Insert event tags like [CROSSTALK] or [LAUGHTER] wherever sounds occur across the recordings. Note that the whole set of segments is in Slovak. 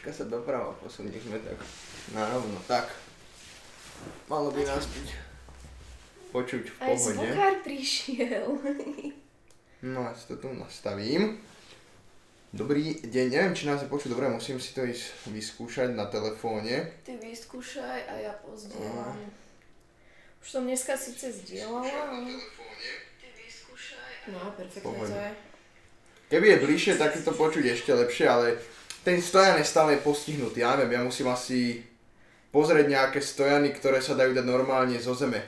troška sa doprava posunieme tak narovno. Tak. Malo by nás byť počuť v Aj pohode. zvukár prišiel. No ja si to tu nastavím. Dobrý deň, neviem či nás je počuť dobre, musím si to ísť vyskúšať na telefóne. Ty vyskúšaj a ja pozdielam. Už som dneska síce zdieľala, ale... Ty vyskúšaj. No, perfektne to je. Keby je bližšie, tak je to počuť ešte lepšie, ale ten stojan je stále postihnutý. Ja neviem, ja musím asi pozrieť nejaké stojany, ktoré sa dajú dať normálne zo zeme.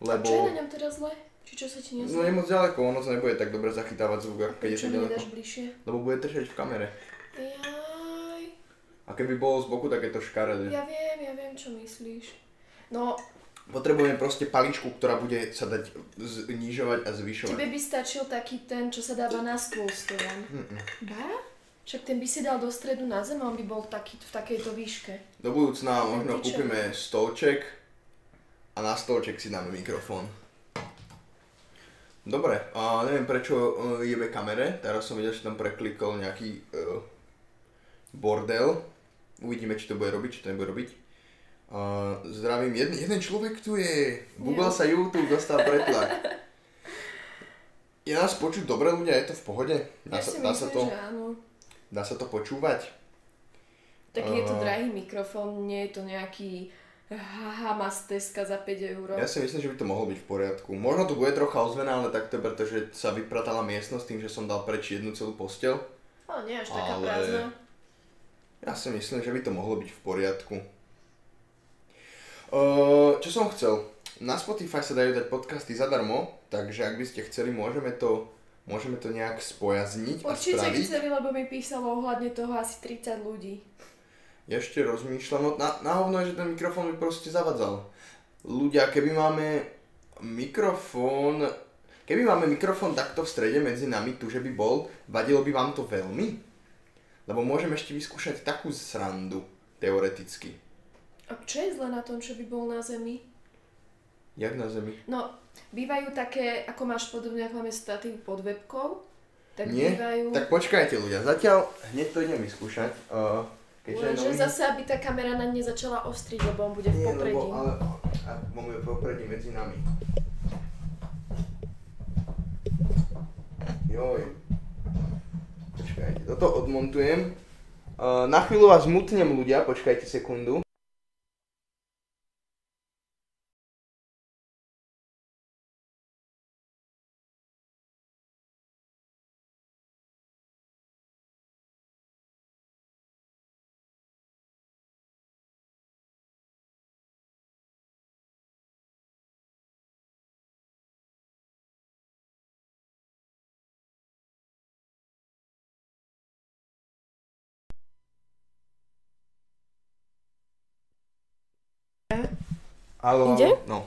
A čo je Lebo... na ňom teraz zle? Či čo sa ti No nezle? je moc ďaleko, ono to nebude tak dobre zachytávať zvuk, ako keď je to ďaleko. bližšie? Lebo bude držať v kamere. Jaj. A keby bolo z boku, tak je to škaredé. Ja viem, ja viem, čo myslíš. No, Potrebujeme proste paličku, ktorá bude sa dať znižovať a zvyšovať. tebe by stačil taký ten, čo sa dáva na stôl stojan. Ba? Však ten by si dal do stredu na zem a on by bol taký, v takejto výške. Do budúcna možno Tyčo. kúpime stolček a na stolček si dáme mikrofón. Dobre, a neviem prečo uh, jebe kamere, teraz som videl, že tam preklikol nejaký uh, bordel. Uvidíme, či to bude robiť, či to nebude robiť. Uh, zdravím, jeden, jeden človek tu je. Google sa YouTube dostal pretlak. Je nás počuť dobre ľudia, je to v pohode? Dá, ja sa, si dá, myslím, sa to, že áno. Dá sa to počúvať? Tak je to drahý mikrofón, nie je to nejaký Hamas Teska za 5 eur. Ja si myslím, že by to mohlo byť v poriadku. Možno to bude trocha ozvená, ale tak to je preto, že sa vypratala miestnosť tým, že som dal preč jednu celú postel. Ale nie až taká Ale- prázdna. Ja si myslím, že by to mohlo byť v poriadku. Uh, čo som chcel? Na Spotify sa dajú dať podcasty zadarmo, takže ak by ste chceli, môžeme to, môžeme to nejak spojazniť a Určite spraviť. chceli, lebo mi písalo ohľadne toho asi 30 ľudí. Ja ešte rozmýšľam, no na, na hovno je, že ten mikrofón by proste zavadzal. Ľudia, keby máme mikrofón, keby máme mikrofón takto v strede medzi nami, tu že by bol, vadilo by vám to veľmi? Lebo môžeme ešte vyskúšať takú srandu, teoreticky. A čo je zle na tom, čo by bol na zemi? Jak na zemi? No, bývajú také, ako máš podobne, ako máme statív pod webkou, tak Nie? bývajú... Tak počkajte ľudia, zatiaľ hneď to idem vyskúšať. Uh, je Lenže nový- zase, aby tá kamera na ne začala ostriť, lebo on bude v Nie, popredí. lebo, ale a máme popredí medzi nami. Joj. Počkajte, toto odmontujem. Uh, na chvíľu vás mutnem ľudia, počkajte sekundu. Halo, Ide? No.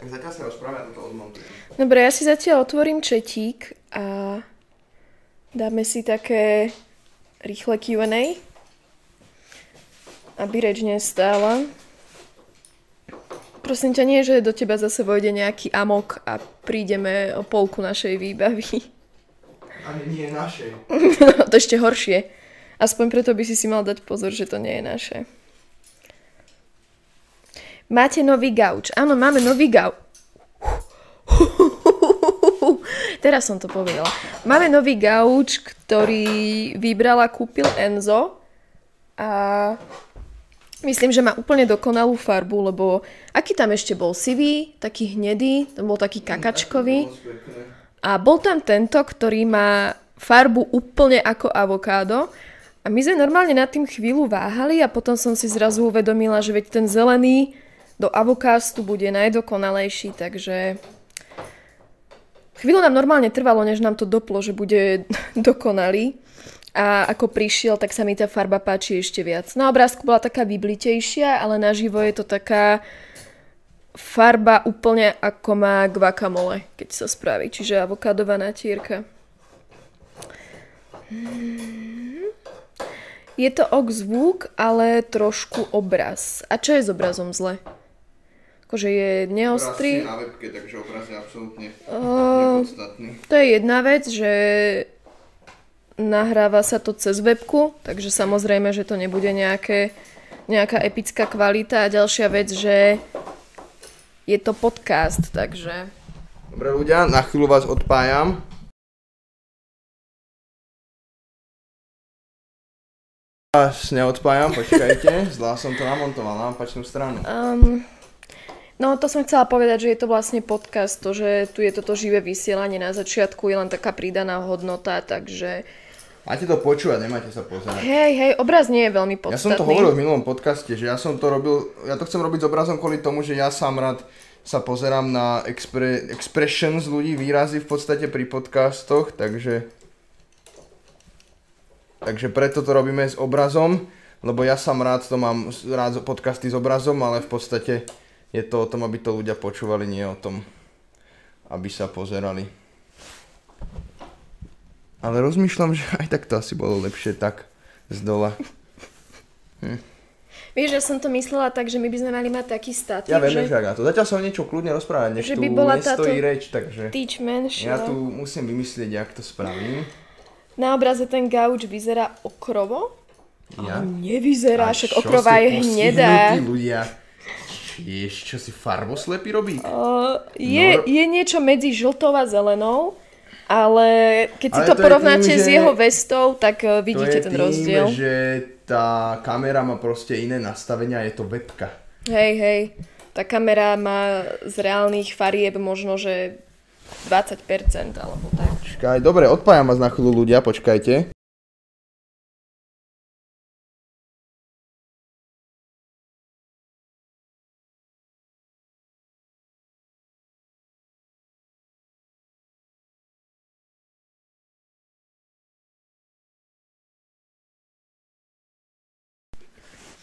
Tak zatiaľ sa rozprávame toto odmontujem. Dobre, ja si zatiaľ otvorím četík a dáme si také rýchle Q&A, aby reč nestála. Prosím ťa, nie, že do teba zase vojde nejaký amok a prídeme o polku našej výbavy. Ani nie je naše. [LAUGHS] No, to ešte horšie. Aspoň preto by si si mal dať pozor, že to nie je naše. Máte nový gauč. Áno, máme nový gauč. [LAUGHS] Teraz som to povedala. Máme nový gauč, ktorý vybrala, kúpil Enzo a myslím, že má úplne dokonalú farbu, lebo aký tam ešte bol sivý, taký hnedý, to bol taký kakačkový. Pekné. A bol tam tento, ktorý má farbu úplne ako avokádo. A my sme normálne nad tým chvíľu váhali a potom som si zrazu uvedomila, že veď ten zelený do avokástu bude najdokonalejší, takže chvíľu nám normálne trvalo, než nám to doplo, že bude [LAUGHS] dokonalý. A ako prišiel, tak sa mi tá farba páči ešte viac. Na obrázku bola taká vyblitejšia, ale naživo je to taká farba úplne ako má guacamole, keď sa spraví, čiže avokádová natierka. Mm. Je to ok zvuk, ale trošku obraz. A čo je s obrazom zle? Akože je Obraz neostrý. je na webke, takže obraz je absolútne Uh, nepodstatný. to je jedna vec, že nahráva sa to cez webku, takže samozrejme, že to nebude nejaké, nejaká epická kvalita. A ďalšia vec, že je to podcast, takže... Dobre ľudia, na chvíľu vás odpájam. Vás neodpájam, počkajte, [LAUGHS] zlá som to namontoval na opačnú stranu. Um, no to som chcela povedať, že je to vlastne podcast, to, že tu je toto živé vysielanie na začiatku, je len taká pridaná hodnota, takže... Máte to počúvať, nemáte sa pozerať. Hej, hej, obraz nie je veľmi podstatný. Ja som to hovoril v minulom podcaste, že ja som to robil, ja to chcem robiť s obrazom kvôli tomu, že ja sám rád sa pozerám na expre, expressions ľudí, výrazy v podstate pri podcastoch, takže Takže preto to robíme s obrazom, lebo ja som rád to mám rád podcasty s obrazom, ale v podstate je to o tom, aby to ľudia počúvali, nie o tom, aby sa pozerali. Ale rozmýšľam, že aj tak to asi bolo lepšie tak z dola. Hm. Vieš, že som to myslela tak, že my by sme mali mať taký statív, Ja viem, že... že... to. Zatiaľ sa o niečo kľudne rozprávať, než Že tu by bola nestojí reč, takže Tyč menšie. ja tu musím vymyslieť, jak to spravím. Na obraze ten gauč vyzerá okrovo? Ja? Nevyzerá, A však okrova je hnedá. ľudia? Vieš, čo si farboslepý robí? Uh, je, No. je niečo medzi žltou a zelenou, ale keď si Ale to to porovnáte tým, s jeho vestou, tak to vidíte je ten tým, rozdiel. že tá kamera má proste iné nastavenia, je to webka. Hej, hej. Tá kamera má z reálnych farieb možno, že 20% alebo tak. Počkaj, dobre, odpájam vás na chvíľu ľudia, počkajte.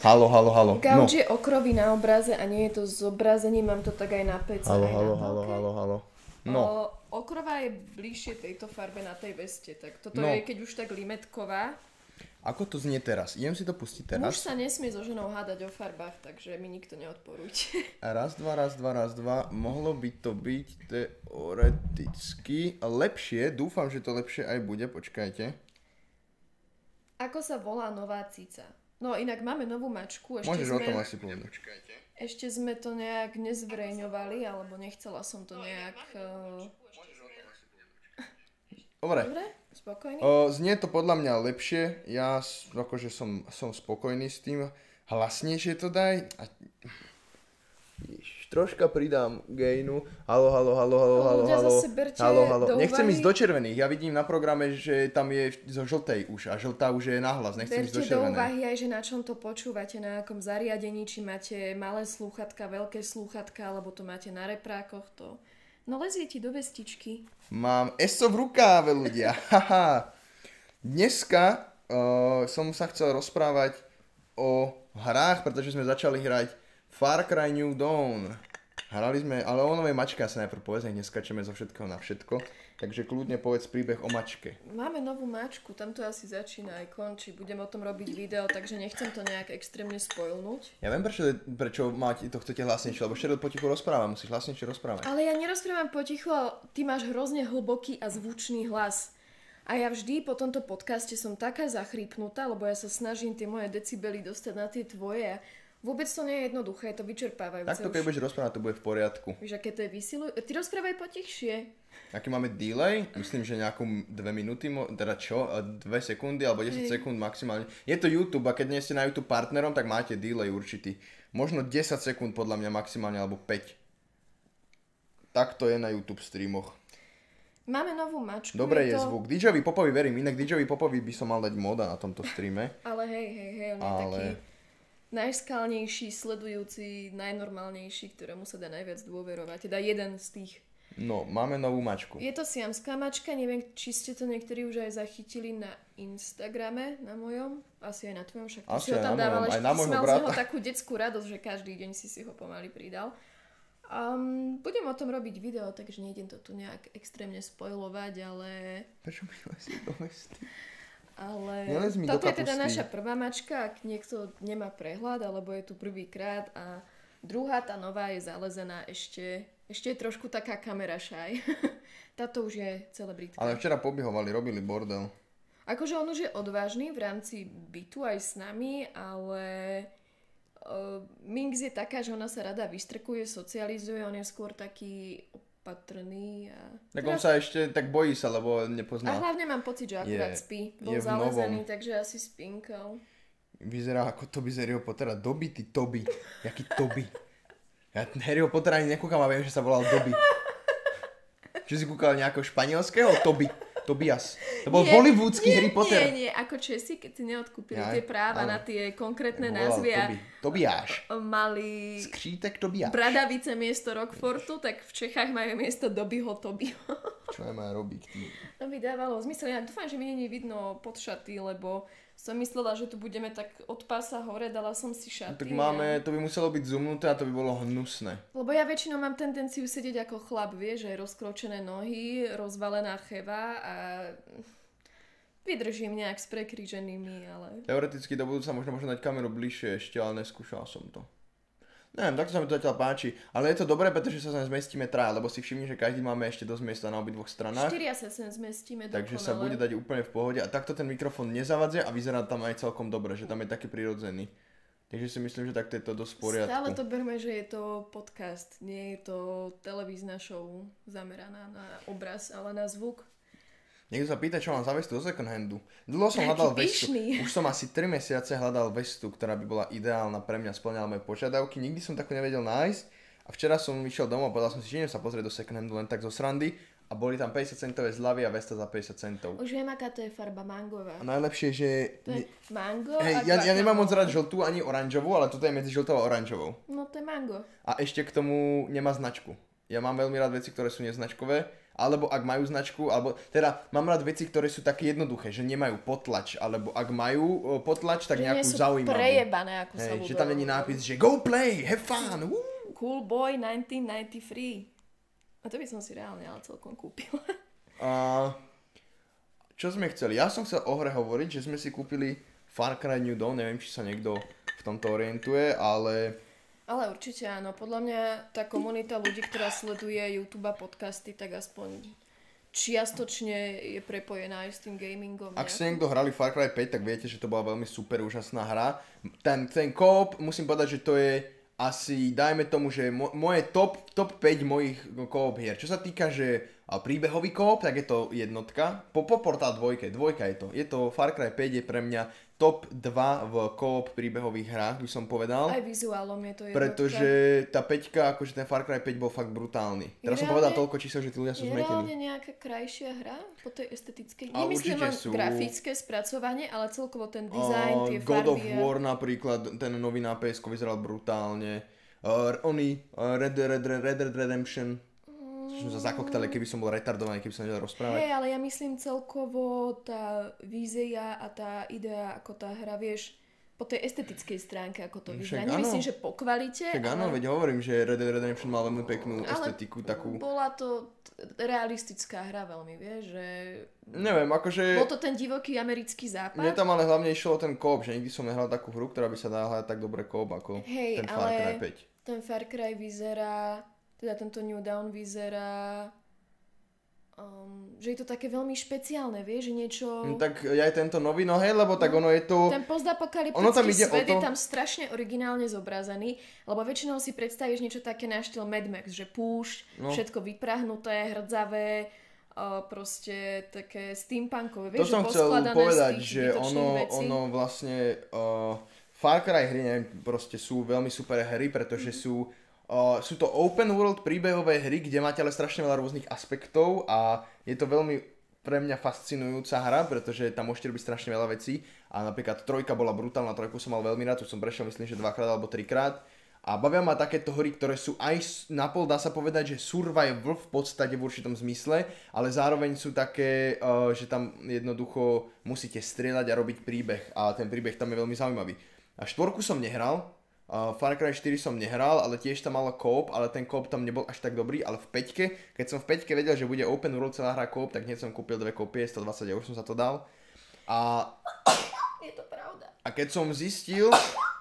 Halo, halo, halo. No. Gauč je okrový na obraze a nie je to zobrazením, mám to tak aj na PC. Halo, aj halo, na halo, halo, halo. No, O, okrová je bližšie tejto farbe na tej veste, tak toto No. je keď už tak limetková. ako to znie teraz? Idem si to pustiť Muž teraz. sa nesmie so ženou hádať o farbách, takže mi nikto neodporúčte. [LAUGHS] Raz, dva, raz, dva, raz, dva. Mohlo by to byť teoreticky lepšie. Dúfam, že to lepšie aj bude. Počkajte. Ako sa volá nová cica? No inak máme novú mačku, ešte, Môžeš o tom sme, asi povedať. ešte sme to nejak nezverejňovali, alebo nechcela som to nejak... Uh... Dobre. Dobre? Spokojný? O, znie to podľa mňa lepšie. Ja akože som, som spokojný s tým. Hlasnejšie to daj. A... Troška pridám gainu. Halo, halo, halo, halo, halo, halo. Halo, halo. Nechcem ísť do červených. Ja vidím na programe, že tam je zo žltej už. A žltá už je nahlas. Nechcem ísť do Berte do úvahy aj, že na čom to počúvate, na akom zariadení, či máte malé slúchatka, veľké slúchatka, alebo to máte na reprákoch, to... No lezie ti do vestičky. Mám ESO v rukáve, ľudia. [LAUGHS] Haha. Dneska uh, som sa chcel rozprávať o hrách, pretože sme začali hrať Far Cry New Dawn. Hrali sme, ale o novej mačke sa najprv povedz, nech neskačeme zo všetkého na všetko. Takže kľudne povedz príbeh o mačke. Máme novú mačku, tam to asi začína aj končí. Budem o tom robiť video, takže nechcem to nejak extrémne spoilnúť. Ja viem, prečo, prečo máte, to chcete hlasnejšie, lebo Sheryl potichu rozpráva, musíš hlasnejšie rozprávať. Ale ja nerozprávam potichu, ale ty máš hrozne hlboký a zvučný hlas. A ja vždy po tomto podcaste som taká zachrypnutá, lebo ja sa snažím tie moje decibely dostať na tie tvoje. Vôbec to nie je jednoduché, je to vyčerpávajúce. Takto keď už. budeš rozprávať, to bude v poriadku. Víš, aké to je vysilu... Ty rozprávaj potichšie. Aký máme delay? Myslím, že nejakú dve minúty, teda čo? Dve sekundy alebo 10 Hej. sekúnd maximálne. Je to YouTube a keď nie ste na YouTube partnerom, tak máte delay určitý. Možno 10 sekúnd podľa mňa maximálne alebo 5. Tak to je na YouTube streamoch. Máme novú mačku. Dobre je to... zvuk. DJovi Popovi verím, inak DJovi Popovi by som mal dať moda na tomto streame. Ale hej, hej, hej, on je Ale- taký najskalnejší, sledujúci, najnormálnejší, ktorému sa dá najviac dôverovať. Teda jeden z tých. No, máme novú mačku. Je to siamská mačka, neviem, či ste to niektorí už aj zachytili na Instagrame, na mojom. Asi aj na tvojom, však Asi si ho tam na dával, ešte na si mal z brata. neho takú detskú radosť, že každý deň si si ho pomaly pridal. Um, budem o tom robiť video, takže nejdem to tu nejak extrémne spojovať, ale... Prečo mi do vesty? Ale toto je teda naša prvá mačka, ak niekto nemá prehľad, alebo je tu prvýkrát a druhá, tá nová je zalezená ešte, ešte je trošku taká kamera šaj. [LAUGHS] Táto už je celebritka. Ale včera pobiehovali, robili bordel. Akože on už je odvážny v rámci bytu aj s nami, ale uh, Minx je taká, že ona sa rada vystrkuje, socializuje, on je skôr taký opatrný. A... Tak on sa ešte tak bojí sa, lebo A nepozná. hlavne mám pocit, že akurát Je- spí. je Bol v zalezený, novom. takže asi spinkal. Vyzerá ako Toby z Harryho Pottera. Dobby, ty Toby. Jaký Toby. Ja Harryho Pottera ani nekúkam a viem, že sa volal Dobby. Či si kúkal nejakého španielského? Toby. Tobias. To bol Nie, hollywoodsky nie, Harry Potter. Nie, nie, ako Česi, keď si neodkúpili tie práva áno. na tie konkrétne Volal názvy a. Tobiáš. mali Skřítek Tobiáš. Bradavice miesto Rockfortu, tak v Čechách majú miesto Dobyho Tobyho. Čo nemá robiť? Ty? To by dávalo zmysel. Ja dúfam, že mi není vidno pod šaty, lebo som myslela, že tu budeme tak od pása hore, dala som si šaty. Tak a- máme, to by muselo byť zoomnuté a to by bolo hnusné. Lebo ja väčšinou mám tendenciu sedieť ako chlap, vieš, že rozkročené nohy, rozvalená cheva a vydržím nejak s prekríženými, ale... Teoreticky do budúca možno možno dať kameru bližšie ešte, ale neskúšal som to. Neviem, takto sa mi to zatiaľ páči. Ale je to dobré, pretože sa sem zmestíme traja, lebo si všimni, že každý máme ešte dosť miesta na obidvoch stranách. Štyria sa sem zmestíme Takže sa dokonale. bude dať úplne v pohode a takto ten mikrofón nezavadzia a vyzerá tam aj celkom dobre, že tam je taký prirodzený. Takže si myslím, že takto je to dosť v poriadku. Stále to berme, že je to podcast, nie je to televízna show zameraná na obraz, ale na zvuk. Niekto sa pýta, čo mám za vestu do second handu. Dlho som Taký hľadal vestu. Už som asi 3 mesiace hľadal vestu, ktorá by bola ideálna pre mňa, splňala moje požiadavky. Nikdy som takú nevedel nájsť. A včera som išiel domov a povedal som si, že idem sa pozrieť do second handu len tak zo srandy. A boli tam 50 centové zľavy a vesta za 50 centov. Už viem, aká to je farba mangová. A najlepšie, že... To je mango Hej, a ja, ja nemám moc rád žltú ani oranžovú, ale toto je medzi žltou a oranžovou. No to je mango. A ešte k tomu nemá značku. Ja mám veľmi rád veci, ktoré sú neznačkové, alebo ak majú značku, alebo teda mám rád veci, ktoré sú také jednoduché, že nemajú potlač, alebo ak majú o, potlač, tak Že nie nejakú sú zaujímavú. prejebané, ako Hej, že tam není nápis, že go play, have fun, woo. Cool Boy 1993. A to by som si reálne ale celkom kúpila. A čo sme chceli? Ja som chcel o hre hovoriť, že sme si kúpili Far Cry New Dawn, neviem, či sa niekto v tomto orientuje, ale Ale určite áno. Podľa mňa tá komunita ľudí, ktorá sleduje YouTube a podcasty, tak aspoň čiastočne je prepojená aj s tým gamingom. Ak ste niekto hrali Far Cry 5, tak viete, že to bola veľmi super, úžasná hra. Ten, ten koop, musím povedať, že to je asi, dajme tomu, že mo- moje top, top 5 mojich koop hier. Čo sa týka, že príbehový koop, tak je to jednotka. Po, po Portal 2, dvojka je to. Je to Far Cry 5 je pre mňa top 2 v koop príbehových hrách, by som povedal. Aj vizuálom je to jednotka. Pretože tá 5, akože ten Far Cry 5 bol fakt brutálny. Teraz som reálne- povedal toľko čísel, že tí ľudia sú Je reálne zmetení. nejaká krajšia hra po tej estetickej? A Nemyslím len sú. grafické spracovanie, ale celkovo ten dizajn, Uh, tie God of farby. a- War napríklad, ten nový na PS vyzeral brutálne. Uh, oni, uh, Red, Red, Red, Red Dead Redemption. Som sa zakoktali, keby som bol retardovaný, keby som nevedel rozprávať. Hej, ale ja myslím celkovo tá vízia a tá idea, ako tá hra, vieš, po tej estetickej stránke, ako to Však vyzerá. áno. Nemyslím, že po kvalite, Tak áno, ale, veď hovorím, že Red Dead Redemption mal veľmi peknú ale estetiku, takú... bola to realistická hra veľmi, vieš, že Neviem, akože... bol to ten divoký americký západ. Mne tam ale hlavne išlo ten koop, že nikdy som nehral takú hru, ktorá by sa dala hrať tak dobre koop ako Hej, ten Far Cry ale 5. ten Far Cry vyzerá, teda tento New Dawn vyzerá, um, že je to také veľmi špeciálne, vieš, že niečo... No, tak ja aj tento nový, no hej, lebo tak ono je to... Ten postapokalyptický Ono tam ide svet to- je tam strašne originálne zobrazený, lebo väčšinou si predstavíš niečo také na štýl Mad Max, že púšť, No. všetko vyprahnuté, hrdzavé, uh, proste také steampunkové, To vieš, som že chcel povedať, že ono, vecí. ono vlastne uh, Far Cry hry, neviem, proste sú veľmi super hry, pretože Mhm. sú uh, sú to open world príbehové hry, kde máte ale strašne veľa rôznych aspektov a je to veľmi pre mňa fascinujúca hra, pretože tam môžete robiť strašne veľa vecí. A napríklad trojka bola brutálna, trojku som mal veľmi rád, tu som prešiel myslím, že dvakrát alebo trikrát. A bavia ma takéto hry, ktoré sú aj napol, dá sa povedať, že survival v podstate v určitom zmysle, ale zároveň sú také, uh, že tam jednoducho musíte strieľať a robiť príbeh. A ten príbeh tam je veľmi zaujímavý. A štvorku som nehral, uh, Far Cry 4 som nehral, ale tiež tam malo koop, ale ten koop tam nebol až tak dobrý, ale v peťke, keď som v peťke vedel, že bude open world celá hra koop, tak hneď som kúpil dve kópie, 120 eur som za to dal. A Je to pravda. a keď som zistil,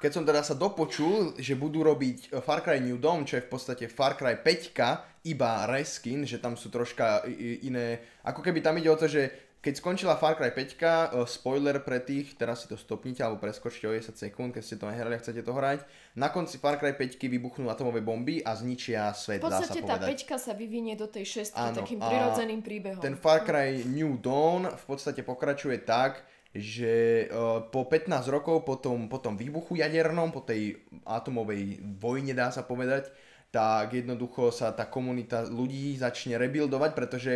keď som teda sa dopočul, že budú robiť e, Far Cry New Dawn, čo je v podstate Far Cry 5, iba reskin, že tam sú troška iné, ako keby tam ide o to, že keď skončila Far Cry 5, uh, spoiler pre tých, teraz si to stopnite alebo preskočte o 10 sekúnd, keď ste to nehrali a chcete to hrať. Na konci Far Cry 5 vybuchnú atomové bomby a zničia svet, V dá sa podstate tá povedať. peťka sa vyvinie do tej šestky Áno, takým a prirodzeným príbehom. Ten Far Cry New Dawn v podstate pokračuje tak, že uh, po 15 rokov po tom, po tom výbuchu jadernom, po tej atomovej vojne dá sa povedať, tak jednoducho sa tá komunita ľudí začne rebuildovať, pretože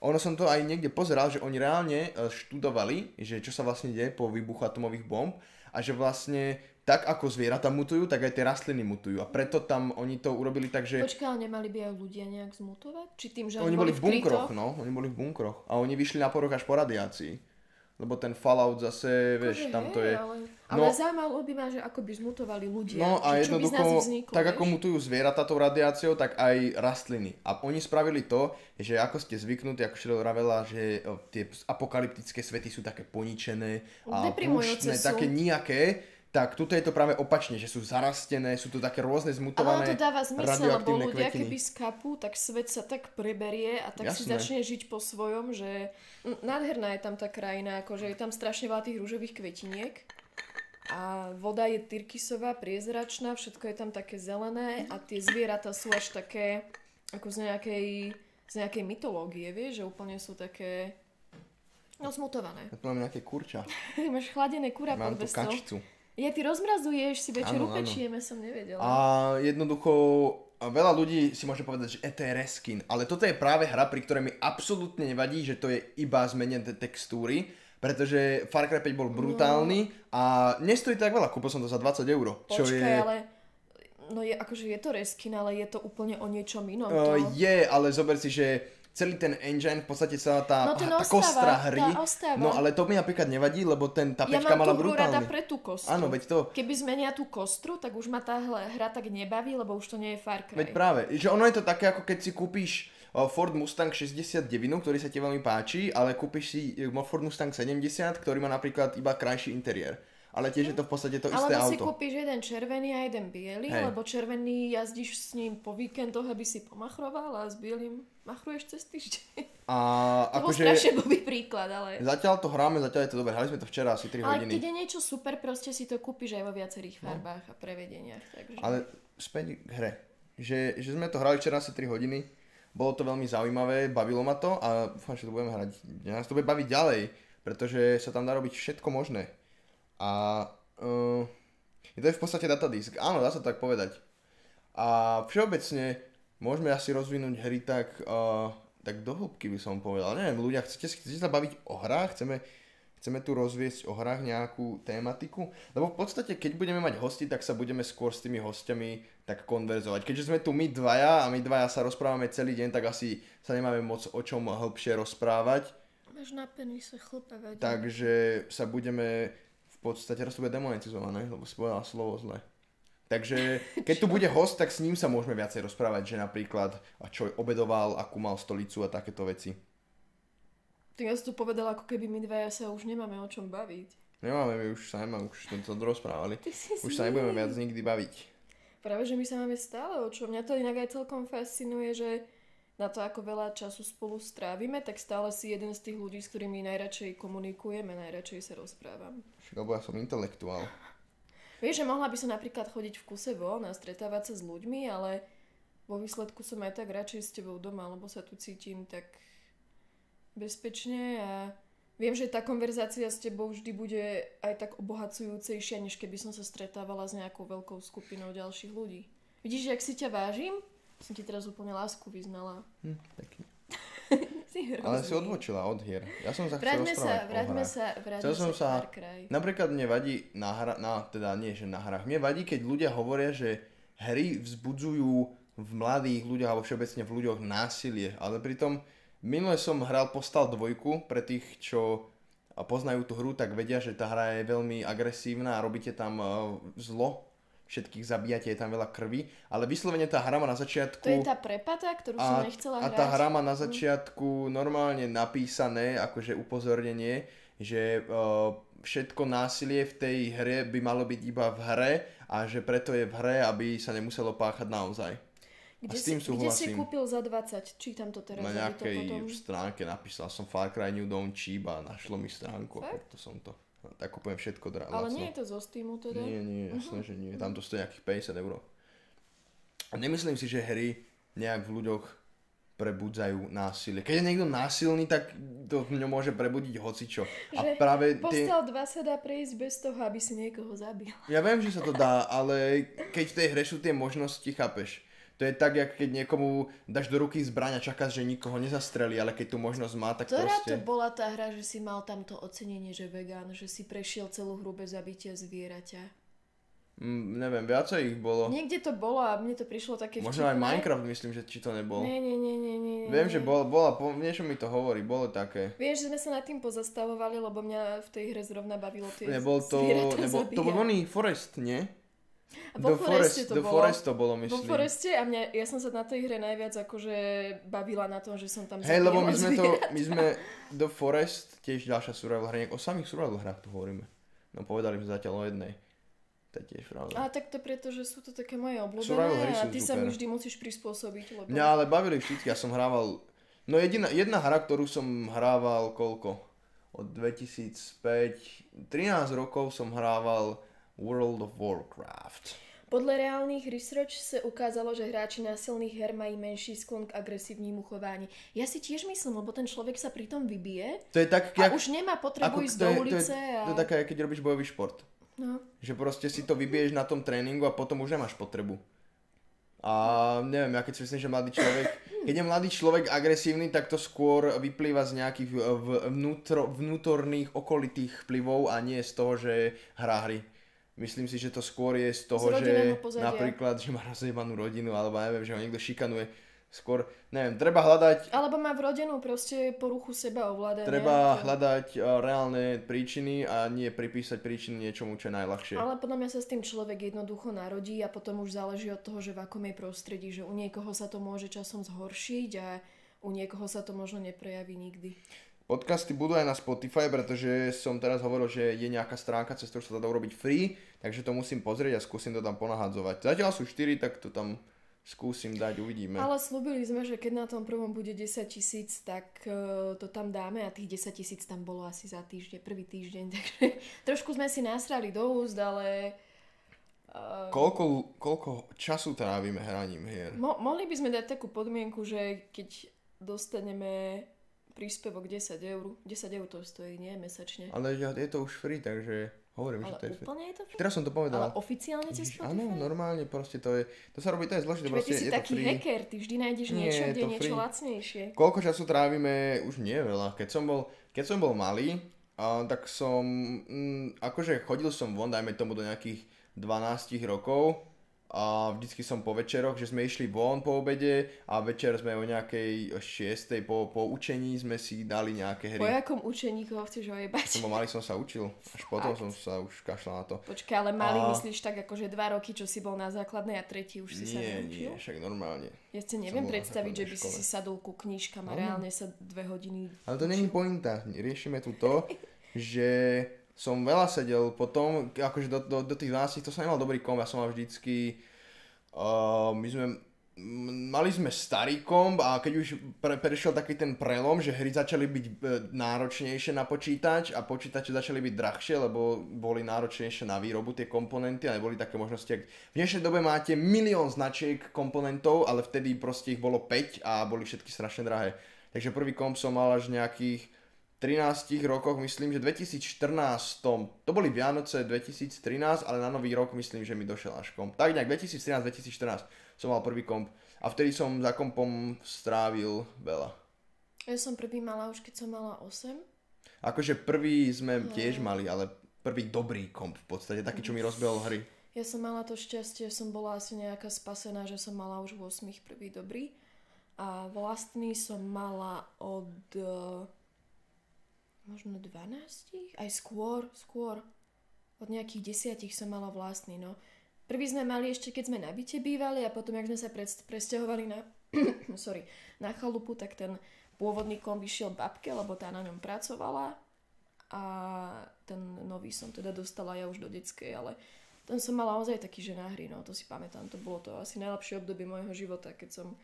ono som to aj niekde pozeral, že oni reálne e, študovali, že čo sa vlastne deje po výbuchu atomových bomb a že vlastne tak ako zvieratá mutujú, tak aj tie rastliny mutujú. A preto tam oni to urobili tak, že... Počkaj, ale nemali by aj ľudia nejak zmutovať? Či tým, že Oni boli v bunkroch, no. Oni boli v bunkroch. A oni vyšli na poruch až po radiácii. Lebo ten Fallout zase, vieš, Akože tam to je... Ale, No. ale zaujímalo by ma, že ako by zmutovali ľudia. No a čo by z nás vzniklo, tak vieš? ako mutujú zvieratá tou radiáciou, tak aj rastliny. A oni spravili to, že ako ste zvyknutí, ako Sheryl vravela, že tie apokalyptické svety sú také poničené a púštne, také nijaké, tak tuto je to práve opačne, že sú zarastené, sú to také rôzne Ale zmutované ono to dáva zmysel, lebo ľudia kvetiny. keby skapú, tak svet sa tak preberie a tak si Jasné. začne žiť po svojom, že nádherná je tam tá krajina, akože je tam strašne veľa tých rúžových kvetiniek a voda je tyrkysová, priezračná, všetko je tam také zelené a tie zvieratá sú až také ako z nejakej, z nejakej mytológie, vieš, že úplne sú také no smutované. Ja tu mám nejaké kurča. [LAUGHS] Máš chladené kura Mám pod tu kačcu. Ja, ty rozmrazuješ, si večer upečieme, som nevedela. A jednoducho a veľa ľudí si môže povedať, že e, to je reskin, ale toto je práve hra, pri ktorej mi absolútne nevadí, že to je iba zmenené textúry, pretože Far Cry 5 bol brutálny a nestojí tak veľa, kúpil som to za 20 eur, čo Počkaj, je... ale... No je, akože je to reskin, ale je to úplne o niečom inom. Uh, to... je, ale zober si, že celý ten engine, v podstate celá tá, No ten tá ostáva, kostra hry, tá ostáva. no ale to mi napríklad nevadí, lebo ten, tá ja pečka mám mala hru rada brutálny. pre tú kostru. Áno, veď to- Keby zmenia tú kostru, tak už ma tá hra tak nebaví, lebo už to nie je Far Cry. Veď práve, že ono je to také, ako keď si kúpiš uh, Ford Mustang 69, ktorý sa ti veľmi páči, ale kúpiš si Ford Mustang 70, ktorý má napríklad iba krajší interiér. Ale tiež je to v podstate to isté Alebo si auto. kúpiš jeden červený a jeden biely, Hej. lebo červený jazdíš s ním po víkendoch, aby si pomachroval a s bielým machruješ cez týždeň. A [LAUGHS] To bol akože strašne blbý príklad, ale... zatiaľ to hráme, zatiaľ je to dobré. Hrali sme to včera asi 3 Ale hodiny. keď je niečo super, proste si to kúpiš aj vo viacerých farbách a prevedeniach. Takže... Ale späť k hre. Že, že sme to hrali včera asi 3 hodiny, bolo to veľmi zaujímavé, bavilo ma to a dúfam, že to budeme hrať. Ja nás to bude baviť ďalej, pretože sa tam dá robiť všetko možné. A uh, je to je v podstate datadisk. Áno, dá sa tak povedať. A všeobecne môžeme asi rozvinúť hry tak, uh, tak do hĺbky by som povedal. Neviem, ľudia, chcete, chcete sa baviť o hrách? Chceme, chceme tu rozviesť o hrách nejakú tématiku? Lebo v podstate, keď budeme mať hosti, tak sa budeme skôr s tými hostiami tak konverzovať. Keďže sme tu my dvaja a my dvaja sa rozprávame celý deň, tak asi sa nemáme moc o čom hĺbšie rozprávať. Máš na penise chlpavať. Takže sa budeme podstate, teraz to bude demonetizované, lebo si povedal slovo zle. Takže [LAUGHS] keď tu bude host, tak s ním sa môžeme viacej rozprávať, že napríklad a čo obedoval, akú mal stolicu a takéto veci. Tak ja si to povedala, ako keby my dvaja sa už nemáme o čom baviť. Nemáme, my už sa nemáme, už sme to rozprávali. Už sa nebudeme viac nikdy baviť. Práve, že my sa máme stále o čom. Mňa to inak aj celkom fascinuje, že na to, ako veľa času spolu strávime, tak stále si jeden z tých ľudí, s ktorými najradšej komunikujeme, najradšej sa rozprávam. Však, lebo ja som intelektuál. Vieš, že mohla by som napríklad chodiť v kuse von a stretávať sa s ľuďmi, ale vo výsledku som aj tak radšej s tebou doma, lebo sa tu cítim tak bezpečne a viem, že tá konverzácia s tebou vždy bude aj tak obohacujúcejšia, než keby som sa stretávala s nejakou veľkou skupinou ďalších ľudí. Vidíš, jak si ťa vážim? Som ti teraz úplne lásku vyznala. Hm, pekne. [LAUGHS] Si hrozný. Ale si odvočila od hier. Ja som sa chcel Vráťme sa, rozprávať o vráťme sa, vráťme Chcel som sa, sa, Far napríklad mne vadí na hra, na, teda nie, že na hrách, mne vadí, keď ľudia hovoria, že hry vzbudzujú v mladých ľuďoch alebo všeobecne v ľuďoch násilie, ale pritom minule som hral Postal dvojku, pre tých, čo poznajú tú hru, tak vedia, že tá hra je veľmi agresívna a robíte tam eh, zlo, všetkých zabíjate, je tam veľa krvi, ale vyslovene tá hra má na začiatku... To je tá prepata, ktorú som A, nechcela a hrať. tá hra má na začiatku normálne napísané, akože upozornenie, že uh, všetko násilie v tej hre by malo byť iba v hre a že preto je v hre, aby sa nemuselo páchať naozaj. Kde, s tým si, kde si kúpil za 20? Čítam to teraz, Na aby to nejakej potom... stránke napísal som Far Cry New Dawn Cheap a našlo mi stránku a Fakt? to som to. Tak kupujem všetko dra- Ale lacno. nie je to zo Steamu teda? Nie, nie, jasné, že nie. Tam to stojí nejakých 50 eur. A nemyslím si, že hry nejak v ľuďoch prebudzajú násilie. Keď je niekto násilný, tak to v ňom môže prebudiť hocičo. A Že práve tie... Postel 2 sa dá prejsť bez toho, aby si niekoho zabil. Ja viem, že sa to dá, ale keď v tej hre sú tie možnosti, chápeš? To je tak, jak keď niekomu dáš do ruky zbraň a čakáš, že nikoho nezastrelí, ale keď tú možnosť má, tak Ktorá proste... to bola tá hra, že si mal tamto ocenenie, že vegán, že si prešiel celú hru bez zabitia zvieraťa? Mm, neviem, viacej ich bolo. Niekde to bolo a mne to prišlo také Možno aj vtipné. Minecraft, myslím, že či to nebol. Nie, nie, nie, nie, nie. Viem, že bol, bola, po, niečo mi to hovorí, bolo také. Vieš, že sme sa nad tým pozastavovali, lebo mňa v tej hre zrovna bavilo tie Nebol to, nebol, to zabíjať. bol oný Forest, nie? A vo Foreste to The bolo. Forest to bolo, Vo myslím. Foreste a mňa, ja som sa na tej hre najviac akože bavila na tom, že som tam Hej, lebo my sme to, [LAUGHS] my sme The Forest, tiež ďalšia survival hra, o samých survival hrách tu hovoríme. No povedali sme zatiaľ o jednej. To je tiež pravda. A tak to preto, že sú to také moje obľúbené a ty sa super. mi vždy musíš prispôsobiť, lebo... Mňa ale bavili všetky, ja som hrával, no jediná, jedna hra, ktorú som hrával koľko? Od 2005, 13 rokov som hrával World of Warcraft. Podľa reálnych research sa ukázalo, že hráči násilných her majú menší sklon k agresívnemu chování. Ja si tiež myslím, lebo ten človek sa pritom vybije To je tak, a jak, už nemá potrebu ísť do je, to je, ulice a... to je také, keď robíš bojový šport. No. Že proste si to vybiješ na tom tréningu a potom už nemáš potrebu. A neviem, ja keď si myslím, že mladý človek, keď je mladý človek agresívny, tak to skôr vyplýva z nejakých v- vnútro, vnútorných okolitých vplyvov a nie z toho, že hrá hry. Myslím si, že to skôr je z toho, Z že pozadia. napríklad, že má rozjebanú rodinu, alebo neviem, že ho niekto šikanuje. Skôr, neviem, treba hľadať Alebo má vrodenú proste poruchu seba ovládania. Treba hľadať uh, reálne príčiny a nie pripísať príčiny niečomu, čo je najľahšie. Ale podľa mňa sa s tým človek jednoducho narodí a potom už záleží od toho, že v akom je prostredí, že u niekoho sa to môže časom zhoršiť a u niekoho sa to možno neprejaví nikdy. Podcasty budú aj na Spotify, pretože som teraz hovoril, že je nejaká stránka, cez ktorú sa dá urobiť free, takže to musím pozrieť a skúsim to tam ponahadzovať. Zatiaľ sú 4, tak to tam skúsim dať, uvidíme. Ale slúbili sme, že keď na tom prvom bude 10 tisíc, tak uh, to tam dáme a tých 10 tisíc tam bolo asi za týždeň, prvý týždeň, [LAUGHS] takže trošku sme si nasrali do úst, ale uh, Koľko, koľko času trávime hraním hier? mo- mohli by sme dať takú podmienku, že keď dostaneme príspevok 10 eur, 10 eur to stojí, nie, mesačne. Ale je to už free, takže hovorím, že Ale to je úplne je to free? Teraz som to Ale povedal. oficiálne cez Ježiš, Áno, Spotify? normálne, proste to je, to sa robí, to je zložité, Veď ty proste si je to taký free. hacker, ty vždy nájdeš Nie, niečo, kde je to niečo free. lacnejšie. Koľko času trávime, už nie veľa. Keď som bol, keď som bol malý, a, tak som, mm, akože chodil som von, dajme tomu do nejakých 12 rokov a vždycky som po večeroch, že sme išli von po obede a večer sme o nejakej 6. po, po učení sme si dali nejaké Po hry. jakom učení koho chceš ojebať? Bol malý, som sa učil, až potom Fakt? som sa už kašľal na to. Počkaj, ale malý A- myslíš tak akože dva roky, čo si bol na základnej a tretí už si sa Nie, naučil? nie, však normálne. Ja si neviem predstaviť, že by si základnej si sadol ku knižkam a Áno. reálne sa dve hodiny... Ale to není pointa. Riešime tu to, [LAUGHS] že som veľa sedel potom, akože do, do, do tých 12 to som nemal dobrý komp, ja som mal vždycky, uh, my sme, mali sme starý komp a keď už pre, prešiel taký ten prelom, že hry začali byť e, náročnejšie na počítač a počítače začali byť drahšie, lebo boli náročnejšie na výrobu tie komponenty a neboli také možnosti, ak v dnešnej dobe máte milión značiek komponentov, ale vtedy proste ich bolo 5 a boli všetky strašne drahé. Takže prvý komp som mal až nejakých 13 rokoch, myslím, že 2014, to boli Vianoce 2013, ale na nový rok myslím, že mi došiel až komp. Tak nejak 2013-2014 som mal prvý komp a vtedy som za kompom strávil veľa. Ja som prvý mala už keď som mala 8. Akože prvý sme tiež mali, ale prvý dobrý komp v podstate, taký, čo mi rozbehol hry. Ja som mala to šťastie, som bola asi nejaká spasená, že som mala už v 8 prvý dobrý. A vlastný som mala od eh, možno 12, aj skôr, skôr. Od nejakých desiatich som mala vlastný, no. Prvý sme mali ešte, keď sme na byte bývali a potom, jak sme sa pres- presťahovali na, [CLEARS THROAT] sorry, na chalupu, tak ten pôvodný komp išiel babke, lebo tá na ňom pracovala a ten nový som teda dostala ja už do detskej, ale Tam som mala naozaj taký, že na hry, no to si pamätám. To bolo to asi najlepšie obdobie môjho života, keď som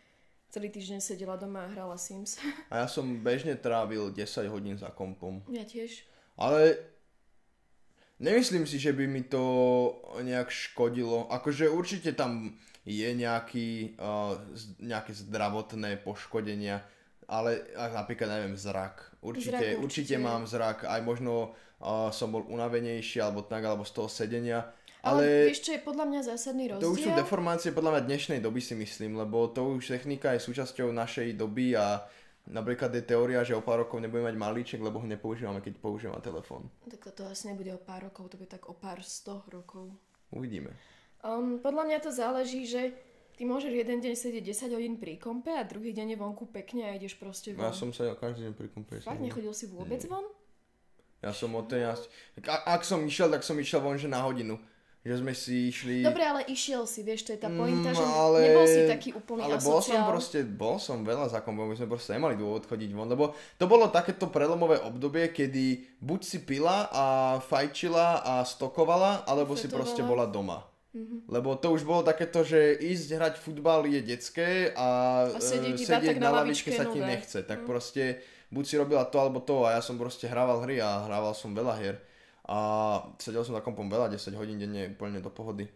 celý týždeň sedela doma a hrala Sims. [LAUGHS] A ja som bežne trávil 10 hodín za kompom. Ja tiež. Ale nemyslím si, že by mi to nejak škodilo. Akože určite tam je nejaký, uh, nejaké zdravotné poškodenia, ale napríklad, neviem, zrak. Určite, Zrak určite. určite mám zrak, aj možno uh, som bol unavenejší, alebo tak, alebo z toho sedenia. Ale, Ale, vieš, čo je podľa mňa zásadný rozdiel? to už sú deformácie podľa mňa dnešnej doby si myslím, lebo to už technika je súčasťou našej doby a napríklad je teória, že o pár rokov nebudeme mať malíček, lebo ho nepoužívame, keď používame telefón. Tak to asi nebude o pár rokov, to bude tak o pár sto rokov. Uvidíme. Um, podľa mňa to záleží, že ty môžeš jeden deň sedieť 10 hodín pri kompe a druhý deň je vonku pekne a ideš proste von. ja som sa každý deň pri kompe. Fakt, nechodil si vôbec von? Ja som od 13... Tak a- ak som išiel, tak som išiel von, že na hodinu. Že sme si išli... Dobre, ale išiel si, vieš, to je tá pointa, Mm, že ale... nebol si taký úplný Ale bol som asociál. proste, bol som veľa za kompom, my sme proste nemali dôvod chodiť von, lebo to bolo takéto prelomové obdobie, kedy buď si pila a fajčila a stokovala, alebo si Fetovala. proste bola doma. Mhm. Lebo to už bolo takéto, že ísť hrať futbal je detské a, A sedieť e, tak na na lavičke sa ti nové. nechce. Tak proste buď si robila to alebo to a ja som proste hrával hry a hrával som veľa hier. A sedel som za kompom veľa, 10 hodín denne úplne do pohody.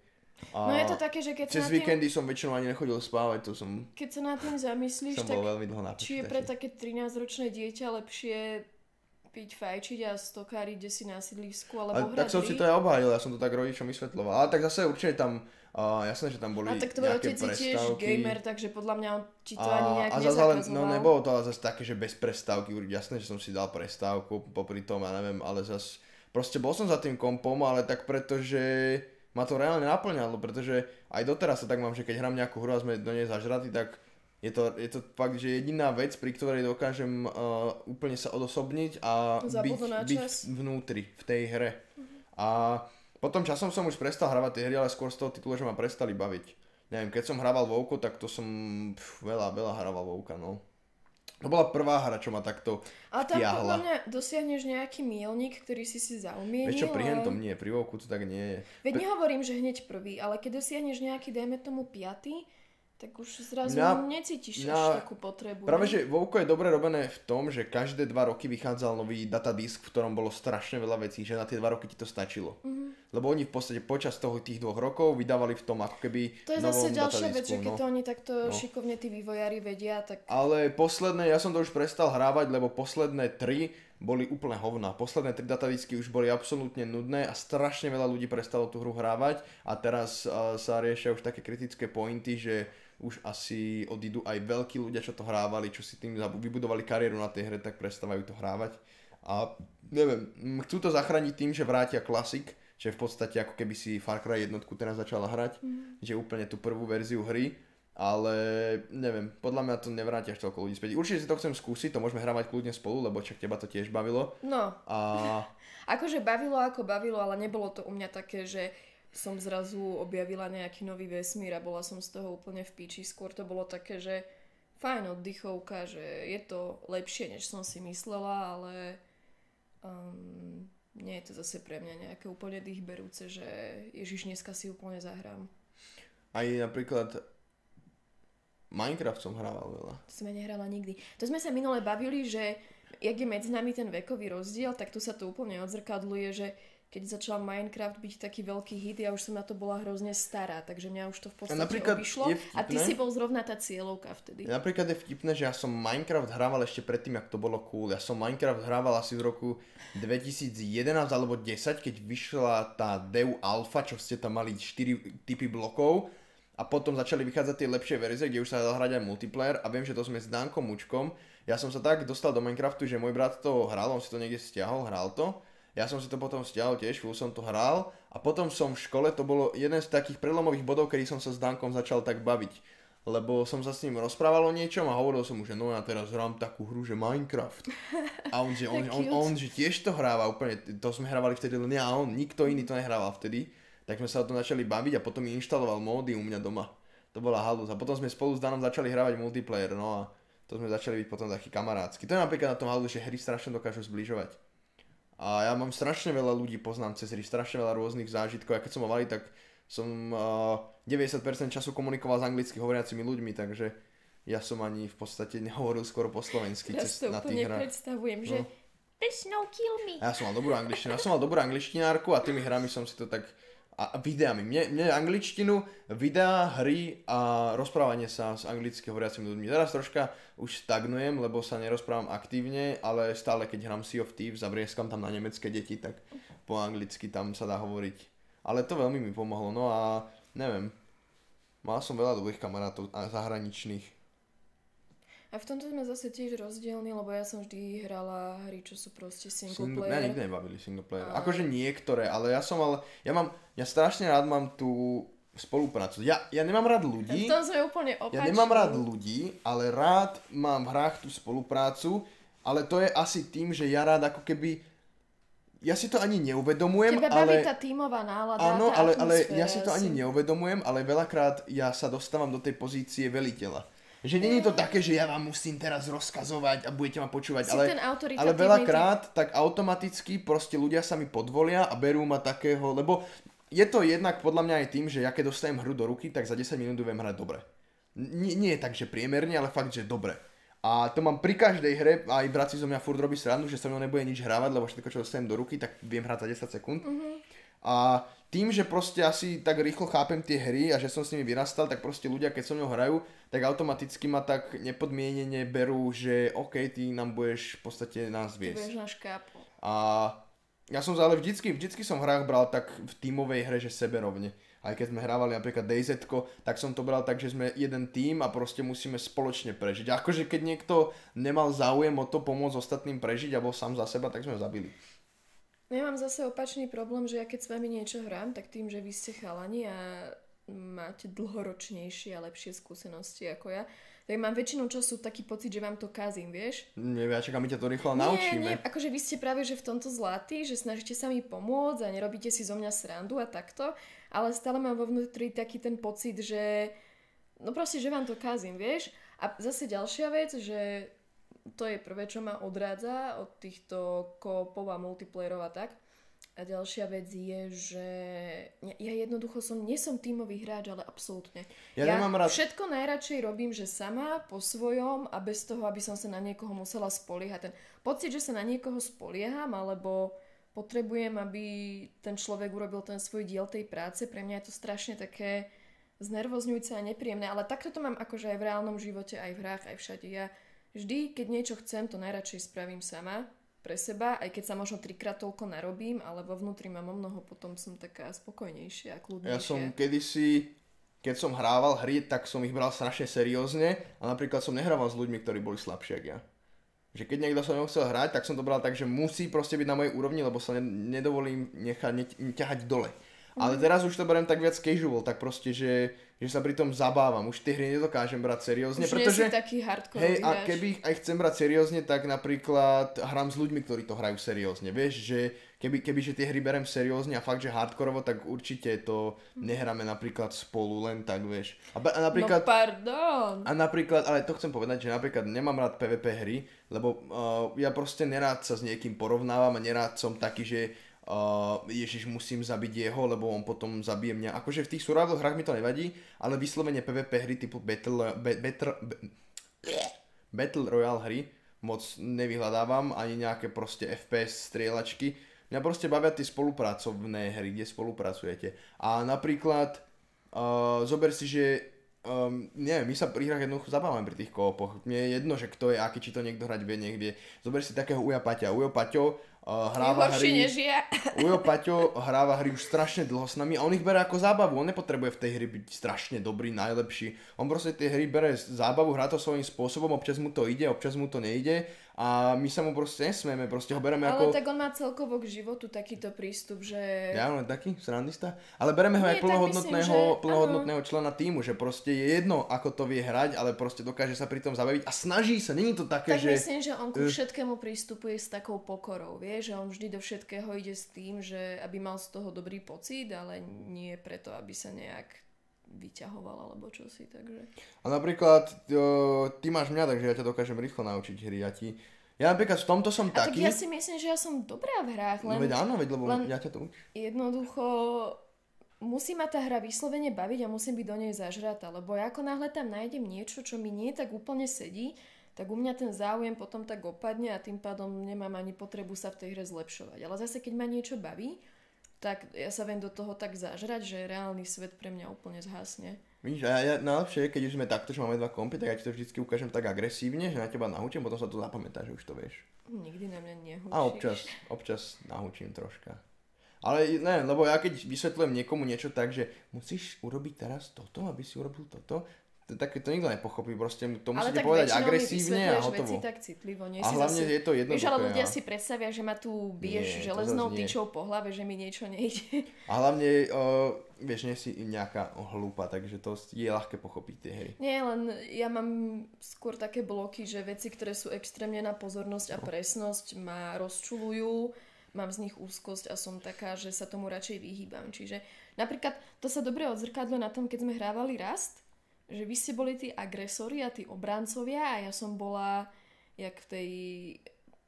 A No je to také, že keď sa, cez na tým, víkendy som väčšinou ani nechodil spávať, to som, keď sa nad tým zamyslíš, [LAUGHS] som tak veľmi dlho na či je pre také 13-ročné dieťa lepšie piť, fajčiť a stokáriť, si na sídlisku, alebo Ale tak hrať som hry? si to aj obhájil, ja som to tak rodičom vysvetloval. Ale tak zase určite tam, uh, jasné, že tam boli A tak tvoj otec je tiež gamer, takže podľa mňa on ti to ani nejak a zase ale, no nebolo to ale zase také, že bez prestávky, jasné, že som si dal prestávku popri tom, ja neviem, ale zase, proste bol som za tým kompom, ale tak pretože ma to reálne naplňalo, pretože aj doteraz sa tak mám, že keď hrám nejakú hru a sme do nej zažratí, tak je to, je to fakt, že jediná vec, pri ktorej dokážem uh, úplne sa odosobniť a byť, byť vnútri, v tej hre. A potom časom som už prestal hravať tie hry, ale skôr z toho titulu, že ma prestali baviť. Neviem, keď som hrával Vovko, tak to som pf, veľa, veľa hrával Vovka, no. To bola prvá hra, čo ma takto Ale tam podľa mňa dosiahneš nejaký milník, ktorý si si zaumienil. Vieš čo, pri a- hentom nie, pri Vovku to tak nie je. Veď nehovorím, že hneď prvý, ale keď dosiahneš nejaký, dajme tomu piatý, tak už zrazu Mňa- necítiš mňa- až takú potrebu. Práve, ne? že Vovko je dobre robené v tom, že každé dva roky vychádzal nový datadisk, v ktorom bolo strašne veľa vecí, že na tie dva roky ti to stačilo. Mm-hmm. Lebo oni v podstate počas toho tých dvoch rokov vydávali v tom ako keby To je zase ďalšia vec, že keď no. to oni takto No. šikovne tí vývojári vedia, tak Ale posledné, ja som to už prestal hrávať, lebo posledné tri boli úplne hovna. Posledné tri datadisky už boli absolútne nudné a strašne veľa ľudí prestalo tú hru hrávať a teraz uh, sa riešia už také kritické pointy, že už asi odídu aj veľkí ľudia, čo to hrávali, čo si tým vybudovali kariéru na tej hre, tak prestávajú to hrávať. A neviem, chcú to zachrániť tým, že vrátia klasik, že v podstate ako keby si Far Cry jednotku teraz začala hrať, mm. že úplne tú prvú verziu hry, ale neviem, podľa mňa to nevráti až toľko ľudí späť. Určite si to chcem skúsiť, to môžeme hrávať kľudne spolu, lebo čak teba to tiež bavilo. no, A [LAUGHS] akože bavilo ako bavilo, ale nebolo to u mňa také, že som zrazu objavila nejaký nový vesmír a bola som z toho úplne v píči. Skôr to bolo také, že fajn oddychovka, že je to lepšie, než som si myslela, ale um, nie je to zase pre mňa nejaké úplne dýchberúce, že Ježiš, dneska si úplne zahrám. aj napríklad Minecraft som hrával veľa. To som ja nehrala nikdy. To sme sa minule bavili, že jak je medzi nami ten vekový rozdiel, tak tu sa to úplne odzrkadluje, že keď začal Minecraft byť taký veľký hit, ja už som na to bola hrozne stará, takže mňa už to v podstate napríklad obišlo. je A ty si bol zrovna tá cieľovka vtedy. Napríklad je vtipné, že ja som Minecraft hrával ešte predtým, jak to bolo cool. Ja som Minecraft hrával asi v roku 2011 alebo 10, keď vyšla tá Deu Alpha, čo ste tam mali 4 typy blokov a potom začali vychádzať tie lepšie verzie, kde už sa dal hrať aj multiplayer a viem, že to sme s Dankom Mučkom. Ja som sa tak dostal do Minecraftu, že môj brat to hral, on si to niekde stiahol, hral to. Ja som si to potom stiahol tiež, chvíľu som to hral a potom som v škole, to bolo jeden z takých prelomových bodov, kedy som sa s Dankom začal tak baviť. Lebo som sa s ním rozprával o niečom a hovoril som mu, že no ja teraz hrám takú hru, že Minecraft. A on, že, [LAUGHS] on, on, Cute. on, že tiež to hráva úplne, to sme hrávali vtedy len ja a on, nikto iný to nehrával vtedy. Tak sme sa o tom začali baviť a potom mi inštaloval módy u mňa doma. To bola halus. A potom sme spolu s Danom začali hrávať multiplayer, no a to sme začali byť potom takí kamarátsky. To je napríklad na tom halus, že hry strašne dokážu zbližovať. A ja mám strašne veľa ľudí, poznám cez hry, strašne veľa rôznych zážitkov. A keď som ho mali, tak som uh, 90% času komunikoval s anglicky hovoriacimi ľuďmi, takže ja som ani v podstate nehovoril skoro po slovensky Ja cez, to na tých hrách. predstavujem, že No. There's no kill me. A ja som mal dobrú angličtinu, ja som mal dobrú angličtinárku a tými hrami som si to tak a videami. Mne, mne angličtinu, videá, hry a rozprávanie sa s anglicky hovoriacimi ľuďmi. Teraz troška už stagnujem, lebo sa nerozprávam aktívne, ale stále keď hrám Sea of Thieves a vrieskam tam na nemecké deti, tak po anglicky tam sa dá hovoriť. Ale to veľmi mi pomohlo, no a neviem. Mal som veľa dobrých kamarátov zahraničných. A v tomto sme zase tiež rozdielni, lebo ja som vždy hrala hry, čo sú proste single Single, mňa player. nikdy nebavili single player. A- Akože niektoré, ale ja som mal, ja mám, ja strašne rád mám tú spoluprácu. Ja, ja nemám rád ľudí, V tom sme úplne opační. ja nemám rád ľudí, ale rád mám v hrách tú spoluprácu, ale to je asi tým, že ja rád ako keby, ja si to ani neuvedomujem, Teba baví ale... tá tímová nálada, Áno, tá ale, ale ja si to ani neuvedomujem, ale veľakrát ja sa dostávam do tej pozície veliteľa. Že není to také, že ja vám musím teraz rozkazovať a budete ma počúvať, Si ale, ale veľakrát tak automaticky proste ľudia sa mi podvolia a berú ma takého, lebo je to jednak podľa mňa aj tým, že ja keď dostanem hru do ruky, tak za 10 minút viem hrať dobre. Nie, nie je tak, že priemerne, ale fakt, že dobre. A to mám pri každej hre, aj braci zo mňa furt robí srandu, že so mnou nebude nič hrávať, lebo všetko, čo dostanem do ruky, tak viem hrať za 10 sekúnd. A tým, že proste asi tak rýchlo chápem tie hry a že som s nimi vyrastal, tak proste ľudia, keď so mnou hrajú, tak automaticky ma tak nepodmienene berú, že OK, ty nám budeš v podstate nás Ty viesť. budeš na škápu. A ja som ale vždycky, vždycky som v hrách bral tak v tímovej hre, že seberovne. Aj keď sme hrávali napríklad DayZ, tak som to bral tak, že sme jeden tím a proste musíme spoločne prežiť. Akože keď niekto nemal záujem o to pomôcť ostatným prežiť a bol sám za seba, tak sme ho zabili. Ja mám zase opačný problém, že ja keď s vami niečo hrám, tak tým, že vy ste chalani a máte dlhoročnejšie a lepšie skúsenosti ako ja, tak mám väčšinou času taký pocit, že vám to kazím, vieš? Neviem, ja čakám, my ťa to rýchlo naučíme. Nie, nie, akože vy ste práve že v tomto zlatí, že snažíte sa mi pomôcť a nerobíte si zo mňa srandu a takto, ale stále mám vo vnútri taký ten pocit, že no proste, že vám to kazím, vieš? A zase ďalšia vec, že to je prvé, čo ma odrádza od týchto koopov a multiplayerov a tak. A ďalšia vec je, že ja- ja jednoducho som, nie som tímový hráč, ale absolútne. Ja nemám rád- Všetko najradšej robím, že sama, po svojom a bez toho, aby som sa na niekoho musela spoliehať. Ten pocit, že sa na niekoho spolieham, alebo potrebujem, aby ten človek urobil ten svoj diel tej práce, pre mňa je to strašne také znervozňujúce a nepríjemné, ale takto to mám akože aj v reálnom živote, aj v hrách, aj všade. Ja vždy, keď niečo chcem, to najradšej spravím sama, pre seba, aj keď sa možno trikrát toľko narobím, ale vo vnútri mám o mnoho, potom som taká spokojnejšia a kľudnejšia. Ja som kedysi, keď som hrával hry, tak som ich bral strašne seriózne a napríklad som nehrával s ľuďmi, ktorí boli slabší ako ja. Že keď niekto mnou chcel hrať, tak som to bral tak, že musí proste byť na mojej úrovni, lebo sa ne- nedovolím nechať ne- ťahať dole. Ale teraz už to beriem tak viac casual, tak proste, že, že sa pri tom zabávam. Už tie hry nedokážem brať seriózne, Už pretože... nie taký hardcore Hej, a keby ich aj chcem brať seriózne, tak napríklad hrám s ľuďmi, ktorí to hrajú seriózne. Vieš, že keby, keby že tie hry berem seriózne a fakt, že hardkorovo, tak určite to nehráme napríklad spolu len tak, vieš. A, a napríklad... No pardon. A napríklad, ale to chcem povedať, že napríklad nemám rád PvP hry, lebo uh, ja proste nerád sa s niekým porovnávam a nerád som taký, že uh, Ježiš musím zabiť jeho, lebo on potom zabije mňa. Akože v tých survival hrách mi to nevadí, ale vyslovene PvP hry typu Battle, be, Battle, be, Battle Royale hry moc nevyhľadávam, ani nejaké proste FPS strieľačky. Mňa proste bavia tie spolupracovné hry, kde spolupracujete. A napríklad, uh, zober si, že Um, neviem, my sa pri hrách jednoducho zabávame pri tých koopoch. Mne je jedno, že kto je aký, či to niekto hrať vie niekde. Zober si takého Uja Paťa. Ujo Paťo hráva Horší hry... než ja. [LAUGHS] Ujo Paťo hráva hry už strašne dlho s nami a on ich bere ako zábavu. On nepotrebuje v tej hry byť strašne dobrý, najlepší. On proste tie hry bere zábavu, hrá to svojím spôsobom, občas mu to ide, občas mu to nejde a my sa mu proste nesmieme, proste ho bereme Ale ako... tak on má celkovo k životu takýto prístup, že... Ja len taký srandista. Ale bereme ho Nie, aj tak plnohodnotného, myslím, že- plnohodnotného člena týmu, že proste je jedno, ako to vie hrať, ale proste dokáže sa pri tom zabaviť a snaží sa. Není to také, Tak že... myslím, že on ku Eh. všetkému prístupuje s takou pokorou, vie, že on vždy do všetkého ide s tým, že aby mal z toho dobrý pocit, ale nie preto, aby sa nejak vyťahoval alebo čosi, takže... A napríklad, o, ty máš mňa, takže ja ťa dokážem rýchlo naučiť hry. Ja ti, Ja napríklad v tomto som A tak taký... ja si myslím, že ja som dobrá v hrách, No len veď áno, veď, lebo len- ja ťa to učím. jednoducho musí ma tá hra vyslovene baviť a musím byť do nej zažratá, lebo ako náhle tam nájdem niečo, čo mi nie tak úplne sedí, tak u mňa ten záujem potom tak opadne a tým pádom nemám ani potrebu sa v tej hre zlepšovať. Ale zase, keď ma niečo baví, tak ja sa viem do toho tak zažrať, že reálny svet pre mňa úplne zhasne. Vidíš, a ja, najlepšie je, keď už sme takto, že máme dva kompy, tak ja ti to vždycky ukážem tak agresívne, že na teba nahučím, potom sa to zapamätá, že už to vieš. Nikdy na mňa nehučíš. A občas, občas nahučím troška. Ale ne, lebo ja keď vysvetľujem niekomu niečo tak, že musíš urobiť teraz toto, aby si urobil toto, to, tak to nikto nepochopí, proste to musíte povedať agresívne a hotovo. veci tak citlivo. Nie A si hlavne zase... je to jednoduché, ale ľudia a- si predstavia, že ma tu biješ Nie, železnou tyčou po hlave, že mi niečo nejde. A hlavne, o, vieš, nie si nejaká hlúpa, takže to je ľahké pochopiť tie hry. Nie, len ja mám skôr také bloky, že veci, ktoré sú extrémne na pozornosť a presnosť ma rozčulujú, mám z nich úzkosť a som taká, že sa tomu radšej vyhýbam. Čiže napríklad to sa dobre odzrkadlo na tom, keď sme hrávali Rast, že vy ste boli tí agresori a tí obrancovia a ja som bola jak v tej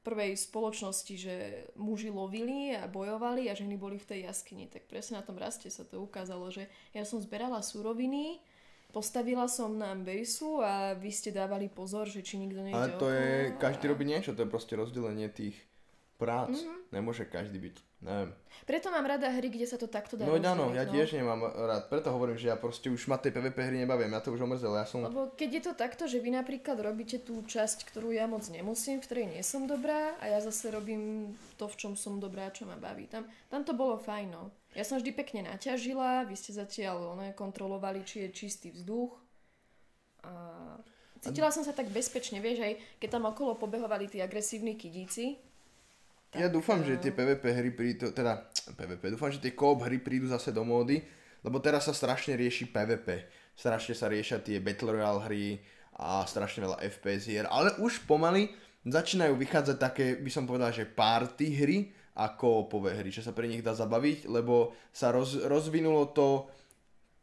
prvej spoločnosti, že muži lovili a bojovali a ženy boli v tej jaskyni. Tak presne na tom raste sa to ukázalo, že ja som zberala suroviny, postavila som nám bejsu a vy ste dávali pozor, že či nikto nejde Ale to okolo je, a- každý robí niečo, to je proste rozdelenie tých prác. Mhm. Nemôže každý byť, neviem. Preto mám rada hry, kde sa to takto dá No áno, ja tiež nemám rád, preto hovorím, že ja proste už ma tej PvP hry nebavím, ja to už omrzelo, ja som... Lebo keď je to takto, že vy napríklad robíte tú časť, ktorú ja moc nemusím, v ktorej nie som dobrá a ja zase robím to, v čom som dobrá, čo ma baví. Tam, tam to bolo fajn, no. Ja som vždy pekne naťažila, vy ste zatiaľ one, kontrolovali, či je čistý vzduch. A cítila som sa tak bezpečne, vieš, aj keď tam okolo pobehovali tí agresívni kidíci. Ja dúfam, že eh, tie PvP hry prídu, teda PvP, dúfam, že tie koop hry prídu zase do módy, lebo teraz sa strašne rieši PvP. Strašne sa riešia tie Battle Royale hry a strašne veľa FPS hier, ale už pomaly začínajú vychádzať také, by som povedal, že party hry a koopové hry, že sa pre nich dá zabaviť, lebo sa roz, rozvinulo to,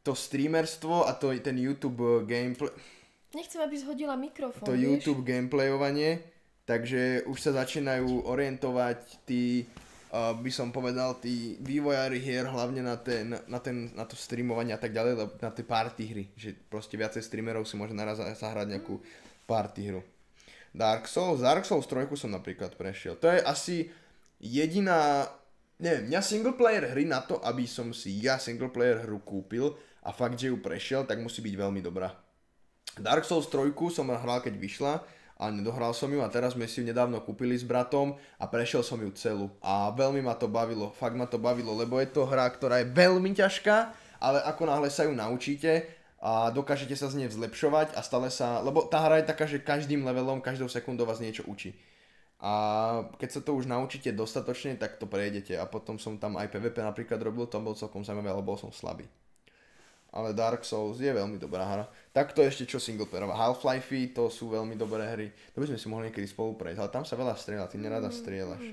to streamerstvo a to, ten YouTube gameplay, Nechcem, aby zhodila mikrofón, to vieš? YouTube gameplayovanie, takže už sa začínajú orientovať tí, uh, by som povedal, tí vývojári hier hlavne na, ten, na, ten, na to streamovanie a tak ďalej, na tie party hry, že proste viacej streamerov si môže naraz zahrať nejakú party hru. Dark Souls, Dark Souls 3 som napríklad prešiel. To je asi jediná, neviem, mňa single player hry na to, aby som si ja single player hru kúpil a fakt, že ju prešiel, tak musí byť veľmi dobrá. Dark Souls 3 som hral, keď vyšla a nedohral som ju a teraz sme si ju nedávno kúpili s bratom a prešiel som ju celú. A veľmi ma to bavilo, fakt ma to bavilo, lebo je to hra, ktorá je veľmi ťažká, ale ako náhle sa ju naučíte a dokážete sa z nej zlepšovať a stále sa, lebo tá hra je taká, že každým levelom, každou sekundou vás niečo učí. A keď sa to už naučíte dostatočne, tak to prejdete. A potom som tam aj PvP napríklad robil, to bol celkom zaujímavé, ale bol som slabý ale Dark Souls je veľmi dobrá hra. Takto ešte čo singleplayerová. Half-Life, to sú veľmi dobré hry. To by sme si mohli niekedy spolu prejsť, ale tam sa veľa strieľa, ty nerada strieľaš.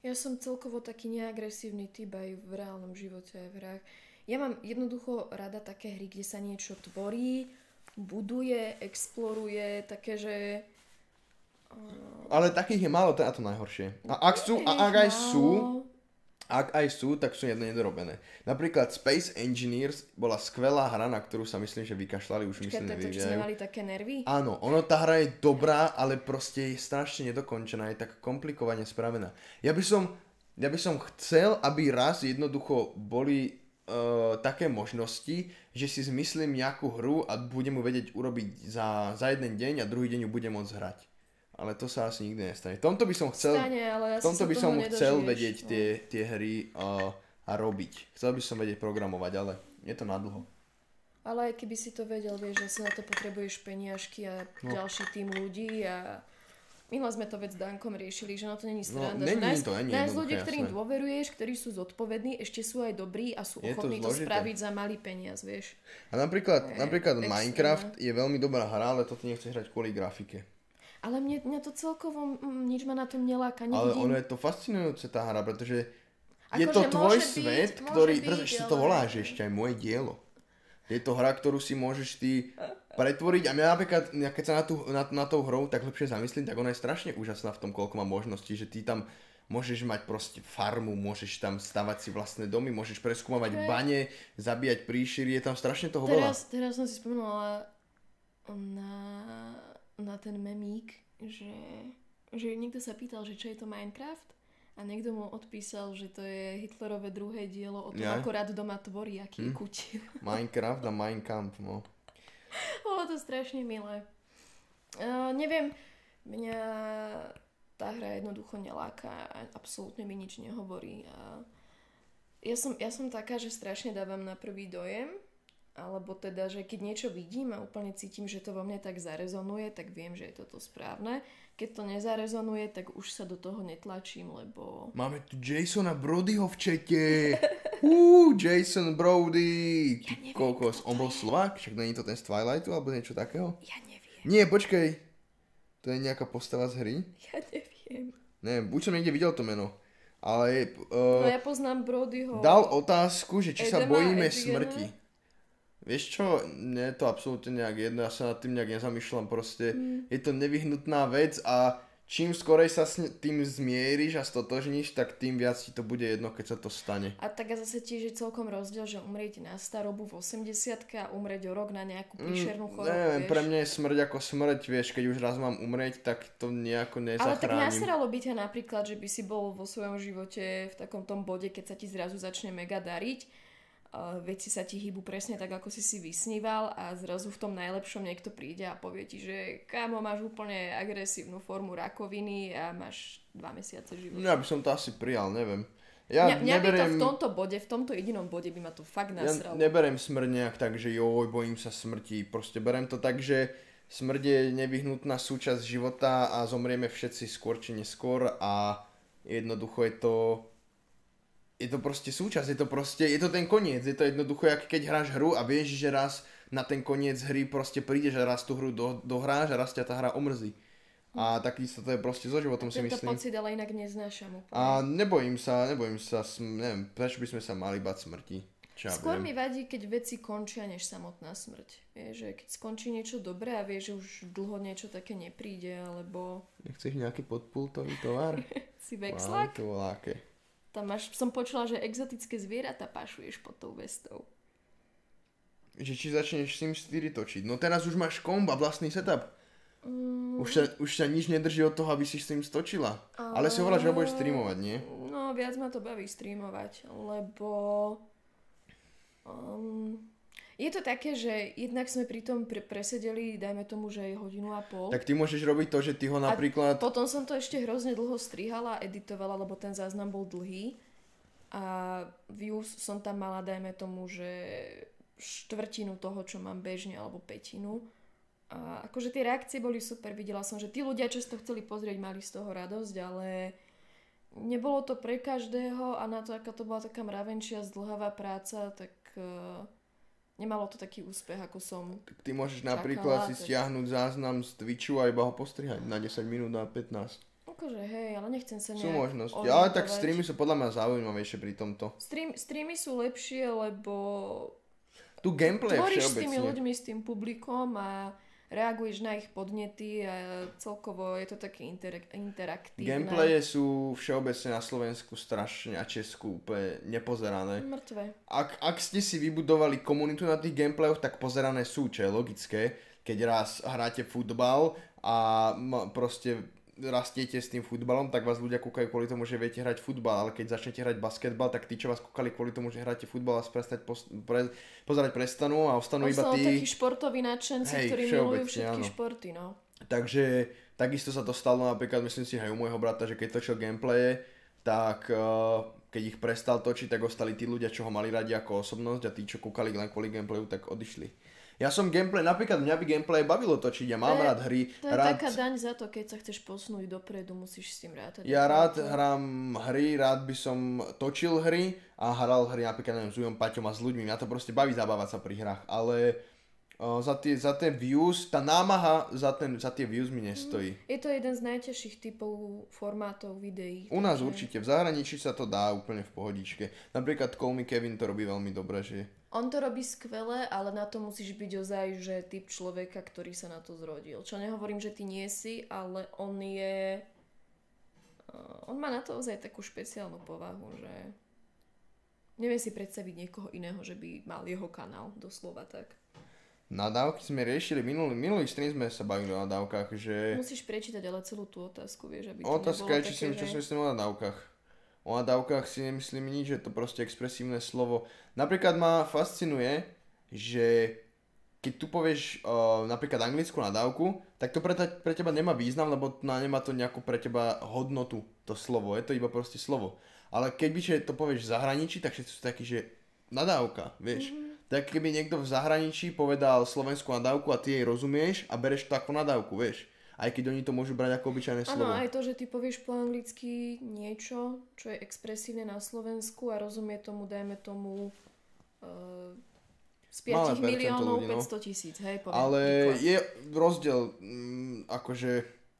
Ja som celkovo taký neagresívny typ aj v reálnom živote, aj v hrách. Ja mám jednoducho rada také hry, kde sa niečo tvorí, buduje, exploruje, také, že... Ale takých je málo, to je to najhoršie. A ak sú, a ak aj sú, ak aj sú, tak sú jedno nedorobené. Napríklad Space Engineers bola skvelá hra, na ktorú sa myslím, že vykašľali, už Počkaj, myslím, to, to, čo nevyvíjajú. sme mali také nervy? Áno, ono tá hra je dobrá, ale proste je strašne nedokončená, je tak komplikovane spravená. Ja by som, ja by som chcel, aby raz jednoducho boli uh, také možnosti, že si zmyslím nejakú hru a budem ju vedieť urobiť za, za jeden deň a druhý deň ju budem môcť hrať. Ale to sa asi nikdy nestane. V tomto by som chcel, Stane, ale v tomto by som chcel vedieť no. tie, tie hry uh, a robiť. Chcel by som vedieť programovať, ale je to na dlho. Ale aj keby si to vedel, vieš, že si na to potrebuješ peniažky a No. ďalší tým ľudí a... Minule sme to vec s Dankom riešili, že no to není No, sranda. není že nájsť, to, není nájsť ľudí, ktorým jasné. dôveruješ, ktorí sú zodpovední, ešte sú aj dobrí a sú Je to ochotní to, zložité. spraviť za malý peniaz, vieš. A napríklad, Je napríklad extrémne. Minecraft je veľmi dobrá hra, ale to ty nechceš hrať kvôli grafike. Ale mne, mňa to celkovo, mm, nič ma na tom neláka, Ale nevidím. ono je to fascinujúce tá hra, pretože je Akože to tvoj môže byť, svet, ktorý, byť, pretože ešte to ale- voláš ešte aj moje dielo. Je to hra, ktorú si môžeš ty pretvoriť a mňa napríklad, keď sa na, tú, na, na tou hrou tak lepšie zamyslím, tak ona je strašne úžasná v tom, koľko má možností, že ty tam môžeš mať proste farmu, môžeš tam stavať si vlastné domy, môžeš preskúmavať Okay. bane, zabíjať príšery, je tam strašne toho veľa. Teraz, teraz som si spomenula na, na ten memík, že, že niekto sa pýtal, že čo je to Minecraft a niekto mu odpísal, že to je Hitlerové druhé dielo o tom, Ja? ako rád doma tvorí, aký Hm. kutil. [LAUGHS] Minecraft a Mein Kampf, no. Bolo to strašne milé. Uh, neviem, mňa tá hra jednoducho neláka a absolútne mi nič nehovorí. A ja, som, ja som taká, že strašne dávam na prvý dojem, alebo teda, že keď niečo vidím a úplne cítim, že to vo mne tak zarezonuje, tak viem, že je toto správne. Keď to nezarezonuje, tak už sa do toho netlačím, lebo... Máme tu Jasona Brodyho v čete. [LAUGHS] Uuu, Jason Brody. Ja neviem, kokos. On bol. Slovak? Však není to ten z Twilightu alebo niečo takého? Ja neviem, Nie, počkej. To je nejaká postava z hry? ja neviem. Neviem, buď som niekde videl to meno. Ale No uh, ja poznám Brodyho. dal otázku, že či sa Edema, bojíme Edigena? smrti. Vieš čo, nie je to absolútne nejak jedno, ja sa nad tým nejak nezamýšľam, proste Mm. je to nevyhnutná vec a čím skorej sa s tým zmieríš a stotožníš, tak tým viac ti to bude jedno, keď sa to stane. A tak a zase tiež je celkom rozdiel, že umrieť na starobu v 80 a umrieť o rok na nejakú príšernú chorobu, Mm, Neviem, vieš. pre mňa je smrť ako smrť, vieš, keď už raz mám umrieť, tak to nejako Ale tak nezachránim. nasralo by ťa napríklad, že by si bol vo svojom živote v takom tom bode, keď sa ti zrazu začne mega dariť, veci sa ti hýbu presne tak, ako si si vysníval a zrazu v tom najlepšom niekto príde a povie ti, že kámo, máš úplne agresívnu formu rakoviny a máš dva mesiace života. Ja by som to asi prijal, neviem. Ja Mňa, mňa by to neberiem... v tomto bode, v tomto jedinom bode by ma to fakt Ja nasralo. neberem smrť nejak tak, že joj, bojím sa smrti. Proste berem to tak, že smrť je nevyhnutná súčasť života a zomrieme všetci skôr či neskôr a jednoducho je to je to proste súčasť, je to proste, je to ten koniec, je to jednoducho, jak keď hráš hru a vieš, že raz na ten koniec hry proste prídeš a raz tú hru do, dohráš a raz ťa tá hra omrzí. A takisto to je proste so životom si Tento myslím. pocit ale inak neznášam úplne. A nebojím sa, nebojím sa, sm- neviem, prečo by sme sa mali bať smrti. Čo Skôr viem. mi vadí, keď veci končia, než samotná smrť. Vieš, že keď skončí niečo dobré a vieš, že už dlho niečo také nepríde, alebo Nechceš nejaký podpultový tovar? [LAUGHS] si vexlak, Wow, to voláke. Tam máš, som počula, že exotické zvieratá pašuješ pod tou vestou. Že či začneš Sims 4 točiť. No teraz už máš komb a vlastný setup. Mm. Už, sa, už sa nič nedrží od toho, aby si Sims točila. Ale si hovorila, že ho budeš streamovať, nie? No, viac ma to baví streamovať, lebo... Um, je to také, že jednak sme pri tom pre- presedeli, dajme tomu, že je hodinu a pol. Tak ty môžeš robiť to, že ty ho napríklad... Potom som to ešte hrozne dlho strihala a editovala, lebo ten záznam bol dlhý. A views som tam mala, dajme tomu, že štvrtinu toho, čo mám bežne, alebo petinu. A akože tie reakcie boli super, videla som, že tí ľudia, čo si to chceli pozrieť, mali z toho radosť, ale nebolo to pre každého a na to, aká to bola taká mravenčia, zdlhavá práca, tak uh, nemalo to taký úspech, ako som ty môžeš čakala, napríklad si tak- stiahnuť záznam z Twitchu a iba ho postrihať na 10 minút a 15. Akože hej, ale nechcem sa Sú nejak možnosti. Ale tak orientovať. streamy sú podľa mňa zaujímavejšie pri tomto. Stream, streamy sú lepšie, lebo Tu gameplay je tvoríš s tými všeobecne. ľuďmi, s tým publikom a reaguješ na ich podnety a celkovo je to také interak- interaktívne. Gameplaye sú všeobecne na Slovensku strašne a Česku úplne nepozerané. Mŕtve. Ak, ak ste si vybudovali komunitu na tých gameplayoch, tak pozerané sú, čo je logické. Keď raz hráte futbal a proste rastiete s tým futbalom, tak vás ľudia kúkajú kvôli tomu, že viete hrať futbal, ale keď začnete hrať basketbal, tak tí, čo vás kúkali kvôli tomu, že hráte futbal, vás prestať pos- pre- pozerať prestanú a ostanú iba Ostanú takí tí. športoví nadšenci, Hej, ktorí milujú všetky áno. športy, no. Takže takisto sa to stalo napríklad, myslím si, aj u môjho brata, že keď točil gameplaye, tak uh, keď ich prestal točiť, tak ostali tí ľudia, čo ho mali radi ako osobnosť a tí, čo kúkali len kvôli gameplayu, tak odišli. Ja som gameplay, napríklad mňa by gameplay bavilo točiť, ja mám To je- rád hry, To je rád, taká daň za to, keď sa chceš posunúť dopredu, musíš s tým rátať. ja rád hrám hry, rád by som točil hry a hral hry napríklad neviem, s Ujom Paťom a s ľuďmi, mňa to proste baví zabávať sa pri hrách, ale uh, za, tie, za ten views, tá námaha za, ten, za tie views mi nestojí. Je to jeden z najťažších typov formátov videí. U nás takže- určite, v zahraničí sa to dá úplne v pohodičke. Napríklad Call Me Kevin to robí veľmi dobre, že On to robí skvele, ale na to musíš byť ozaj, že typ človeka, ktorý sa na to zrodil. Čo nehovorím, že ty nie si, ale on je... Uh, on má na to ozaj takú špeciálnu povahu, že... Neviem si predstaviť niekoho iného, že by mal jeho kanál, doslova tak. Nadávky sme riešili, minulý, minulý stream sme sa bavili o nadávkach, že... Musíš prečítať ale celú tú otázku, vieš, aby Otázka je, či si, čo že... si myslím o nadávkach. O nadávkach si nemyslím nič, že je to proste expresívne slovo. Napríklad ma fascinuje, že keď tu povieš uh, napríklad anglickú nadávku, tak to pre, ta, pre teba nemá význam, lebo na, nemá to nejakú pre teba hodnotu, to slovo. Je to iba proste slovo. Ale keď by to povieš v zahraničí, tak všetci sú takí, že nadávka, vieš. Mm-hmm. Tak keby niekto v zahraničí povedal slovenskú nadávku a ty jej rozumieš a bereš to ako nadávku, vieš. Aj keď oni to môžu brať ako obyčajné slovo. Áno, aj to, že ty povieš po anglicky niečo, čo je expresívne na Slovensku a rozumie tomu, dajme tomu uh, z 5 miliónov ľudí, no. 500 tisíc, hej, poviem. Ale príklad. je rozdiel, mm, akože...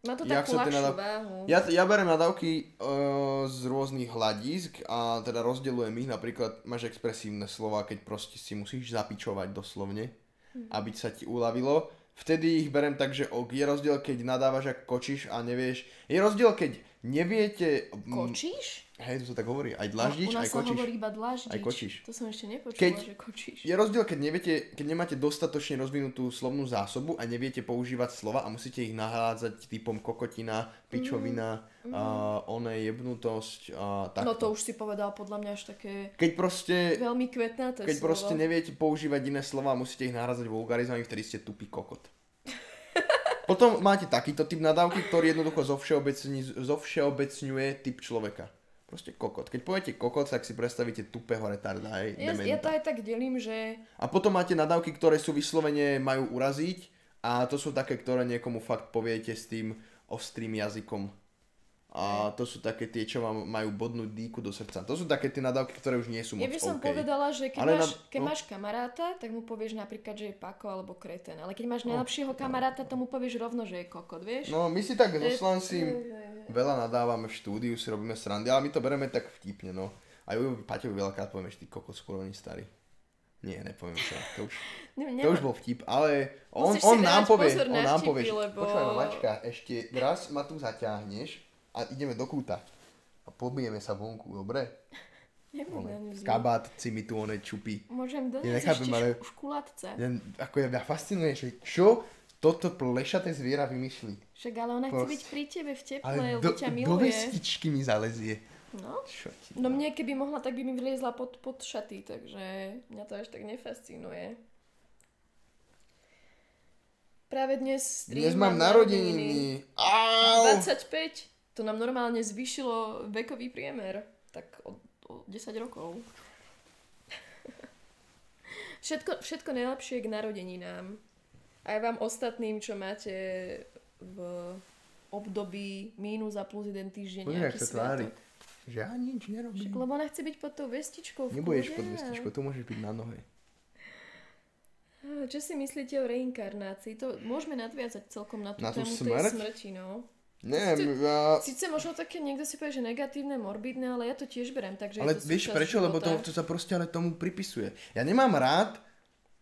Má to takú ľahšiu nadav- váhu. Ja, ja berem nadávky uh, z rôznych hľadisk a teda rozdeľujem ich. Napríklad máš expresívne slova, keď proste si musíš zapičovať doslovne, Hm. aby sa ti uľavilo. Vtedy ich berem tak, že ok, je rozdiel, keď nadávaš ak kočíš a nevieš. Je rozdiel, keď neviete... Kočíš? Hej, to sa tak hovorí. Aj dlaždič, No, u aj nás sa kočíš. hovorí iba dlaždič. Aj kočíš. To som ešte nepočula, Keď- že kočíš. Je rozdiel, keď, neviete, keď nemáte dostatočne rozvinutú slovnú zásobu a neviete používať slova a musíte ich nahládzať typom kokotina, pičovina, mm. a oné jebnutosť a tak. No to už si povedal podľa mňa až také Keď proste, veľmi kvetnaté keď slovo. proste neviete používať iné slova a musíte ich nahrádzať vulgarizmami, vtedy ste tupý kokot. Potom máte takýto typ nadávky, ktorý jednoducho zovšeobecňuje typ človeka. Proste kokot. Keď poviete kokot, tak si predstavíte tupého retarda, hej, Ja, dementa. ja to aj tak delím, že A potom máte nadávky, ktoré sú vyslovene majú uraziť a to sú také, ktoré niekomu fakt poviete s tým ostrým jazykom. A to sú také tie, čo vám majú bodnúť dýku do srdca. To sú také tie nadávky, ktoré už nie sú ja moc by som OK. povedala, že keď, Ale máš, na- keď no. máš kamaráta, tak mu povieš napríklad, že je pako alebo kreten. Ale keď máš najlepšieho kamaráta, tomu povieš rovno, že je kokot, vieš? No my si tak so Slancím veľa nadávame v štúdiu, si robíme srandy, ale my to bereme tak vtipne, no. A ju Paťovi veľakrát povieme, že ty kokot skôr oni starý. Nie, nepoviem sa, to už, [LAUGHS] Ne, to už bol vtip, ale on, Musíš on nám povie, on nám povie, lebo- počúvaj mamačka, ešte raz ma tu zaťahneš a ideme do kúta. A pobijeme sa vonku, dobre? [LAUGHS] Nebudem. Kabát si mi tu one čupí. Môžem Ja doniesť nechápem, ešte ale- škulatce. Ja, ako ja, mňa fascinuje, že čo toto plešaté zviera vymyšli. Však ale ona chce Proste. byť pri tebe v teple, Ale do, ťa do miluje. vestičky mi zalezie. No. Čo ti? no mne keby mohla, tak by mi vliezla pod, pod šaty, takže mňa to až tak nefascinuje. Práve dnes stream Dnes mám narodeniny. Au! 25. To nám normálne zvyšilo vekový priemer. Tak o, o 10 rokov. [LAUGHS] Všetko, všetko najlepšie k narodeninám. Aj vám ostatným, čo máte v období mínus a plus jeden týždeň Pozri, jak nejaký sa tvári. Že ja nič nerobím. Však, lebo ona chce byť pod tou vestičkou. v Nebudeš pod vestičkou, tu môžeš byť na nohe. Čo si myslíte o reinkarnácii? To môžeme nadviazať celkom na tú Na tému smrť? tej smrti, no. Neviem, ja... Sice možno také, niekto si povie, že negatívne, morbidné, ale ja to tiež berem, takže Ale vieš prečo? Lebo to, života. to sa proste ale tomu pripisuje. Ja nemám rád,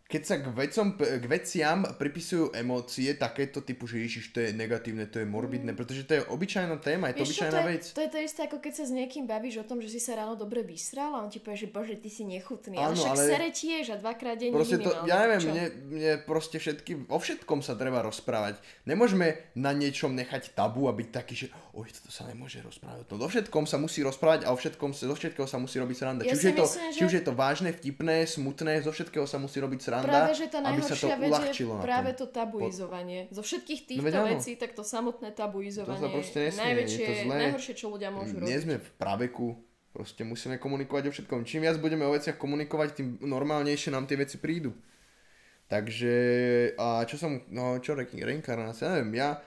keď sa k, vecom, k veciam pripisujú emócie takéto typu, že ježiš, to je negatívne, to je morbidné, pretože to je obyčajná téma, je to Mm. Čo, obyčajná to je, vec. to je to isté, ako keď sa s niekým bavíš o tom, že si sa ráno dobre vysral a on ti povie, že bože, ty si nechutný. ale Áno, však ale- sere tiež a dvakrát denne Proste to, ja neviem, mne, mne proste všetky, o všetkom sa treba rozprávať. Nemôžeme na niečom nechať tabu a byť taký, že oj, toto sa nemôže rozprávať. No do všetkom sa musí rozprávať a o všetkom, zo všetkého sa musí robiť sranda. Ja či, už je to, myslím, či že- už je to vážne, vtipné, smutné, zo všetkého sa musí robiť sranda, Práve, že tá aby sa to vec je uľahčilo na práve to tabuizovanie. Zo všetkých No týchto áno. vecí, tak to samotné tabuizovanie To sa nesmie, najväčšie, je to zlé. najhoršie, čo ľudia môžu robiť. Nie sme v praveku, proste musíme komunikovať o všetkom. Čím viac budeme o veciach komunikovať, tým normálnejšie nám tie veci prídu. Takže, a čo som, no čo re, reinkarnácia, neviem, ja,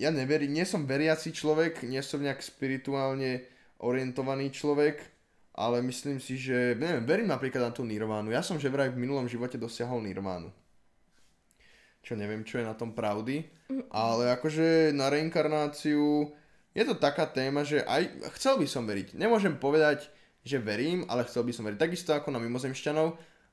ja neveri, nie som veriaci človek, nie som nejak spirituálne orientovaný človek, ale myslím si, že, neviem, verím napríklad na tú nirvánu. Ja som že vraj v minulom živote dosiahol nirvánu. Čo neviem, čo je na tom pravdy, ale akože na reinkarnáciu je to taká téma, že aj chcel by som veriť. Nemôžem povedať, že verím, ale chcel by som veriť. Takisto ako na mimozemšťanov.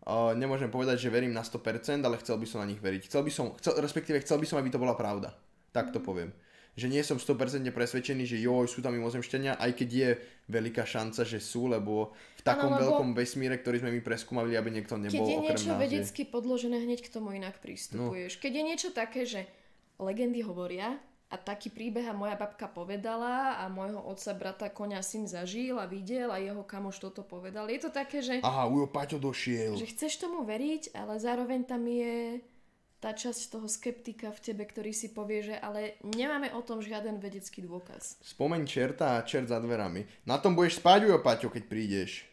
Uh, nemôžem povedať, že verím na 100%, ale chcel by som na nich veriť. Chcel by som, chcel, respektíve chcel by som, aby to bola pravda. Tak to poviem. Že nie som 100% presvedčený, že joj, sú tam mimozemšťania, aj keď je veľká šanca, že sú, lebo v takom Áno, lebo- veľkom vesmíre, ktorý sme my preskúmali, aby niekto Keď nebol je okrem niečo nás. vedecky podložené, hneď k tomu inak pristupuješ. Keď je niečo také, že legendy hovoria a taký príbeh a moja babka povedala a môjho otca, brata, koňa syn zažil a videl a jeho kamoš toto povedal. Je to také, že, Aha, ujo, Paťo došiel. že chceš tomu veriť, ale zároveň tam je tá časť toho skeptika v tebe, ktorý si povie, že ale nemáme o tom žiaden vedecký dôkaz. Spomeň čerta a čert za dverami. Na tom budeš spať, ujo, Paťo, keď prídeš.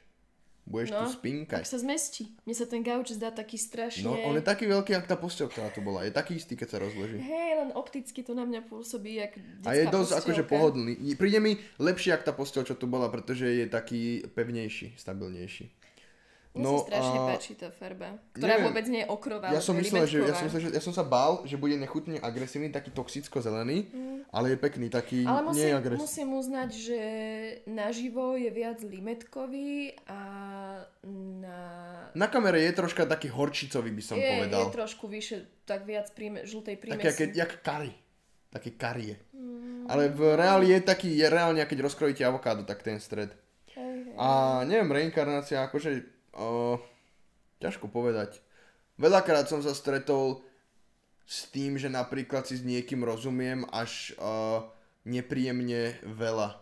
Budeš tu Tak spinkať. sa zmestí. Mne sa ten gauč zdá taký strašne... No, on je taký veľký, ako tá posteľ, ktorá tu bola. Je taký istý, keď sa rozloží. Hej, len opticky to na mňa pôsobí, jak A je dosť postielka. akože pohodlný. Príde mi lepšie, ako tá posteľ, čo tu bola, pretože je taký pevnejší, stabilnejší. Mne No sa strašne a- páči tá farba, ktorá Neviem. vôbec nie je okrová, Ja som, myslel, že, ja, som myslel, že, ja som sa bál, že bude nechutne agresívny, taký toxicko-zelený, ale je pekný, taký Mm. Ale nie musím, agresívny. musím uznať, že naživo je viac limetkový a na... Na kamere je troška taký horčicový, by som je, povedal. je trošku vyššie, tak viac príjme, žltej Také, prímesi. jak, jak kari. Také kari je. Mm. Ale v reáli je taký, je reálne, keď rozkrojíte avokádo, tak ten stred. Hej. A neviem, reinkarnácia, akože, uh, ťažko povedať. Veľakrát som sa stretol s tým, že napríklad si s niekým rozumiem až uh, nepríjemne veľa.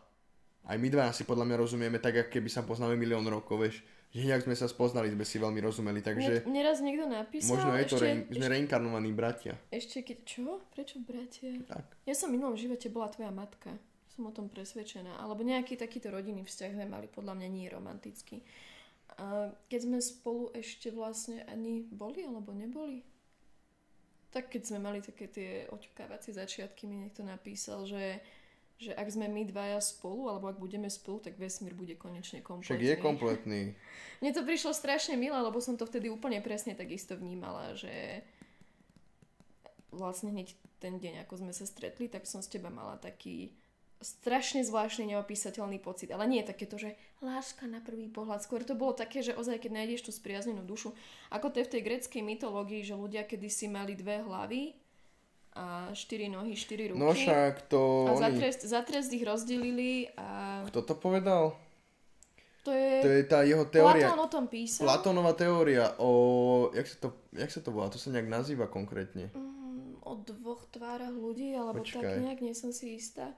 Aj my dva si podľa mňa rozumieme tak, ako keby sa poznáme milión rokov, vieš. Že nejak sme sa spoznali, sme si veľmi rozumeli, takže Mne, raz niekto napísal, možno je to, ešte, rein, sme reinkarnovaní bratia. ešte keď... Čo? Prečo bratia? Tak. Ja som v minulom živote bola tvoja matka. Som o tom presvedčená. Alebo nejaký takýto rodinný vzťah sme mali, podľa mňa nie romantický. A keď sme spolu ešte vlastne ani boli, alebo neboli? Tak keď sme mali také tie oťukávacie začiatky, mi niekto napísal, že, že ak sme my dvaja spolu, alebo ak budeme spolu, tak vesmír bude konečne kompletný. Však je kompletný. [LAUGHS] Mne to prišlo strašne milé, lebo som to vtedy úplne presne takisto vnímala, že vlastne hneď ten deň, ako sme sa stretli, tak som z teba mala taký strašne zvláštny, neopísateľný pocit. Ale nie je takéto, že láska na prvý pohľad. Skôr to bolo také, že ozaj, keď nájdeš tú spriaznenú dušu. Ako to je v tej greckej mytológii, že ľudia kedysi mali dve hlavy a štyri nohy, štyri ruky. No však to... a za oni- trest, za trest ich rozdelili a Kto to povedal? to je... To je tá jeho teória. Platón o tom písal. Platónová teória o... Jak sa to, jak sa to volá? To sa nejak nazýva konkrétne. Mm, o dvoch tvárach ľudí, alebo Počkaj. tak nejak, nie som si istá.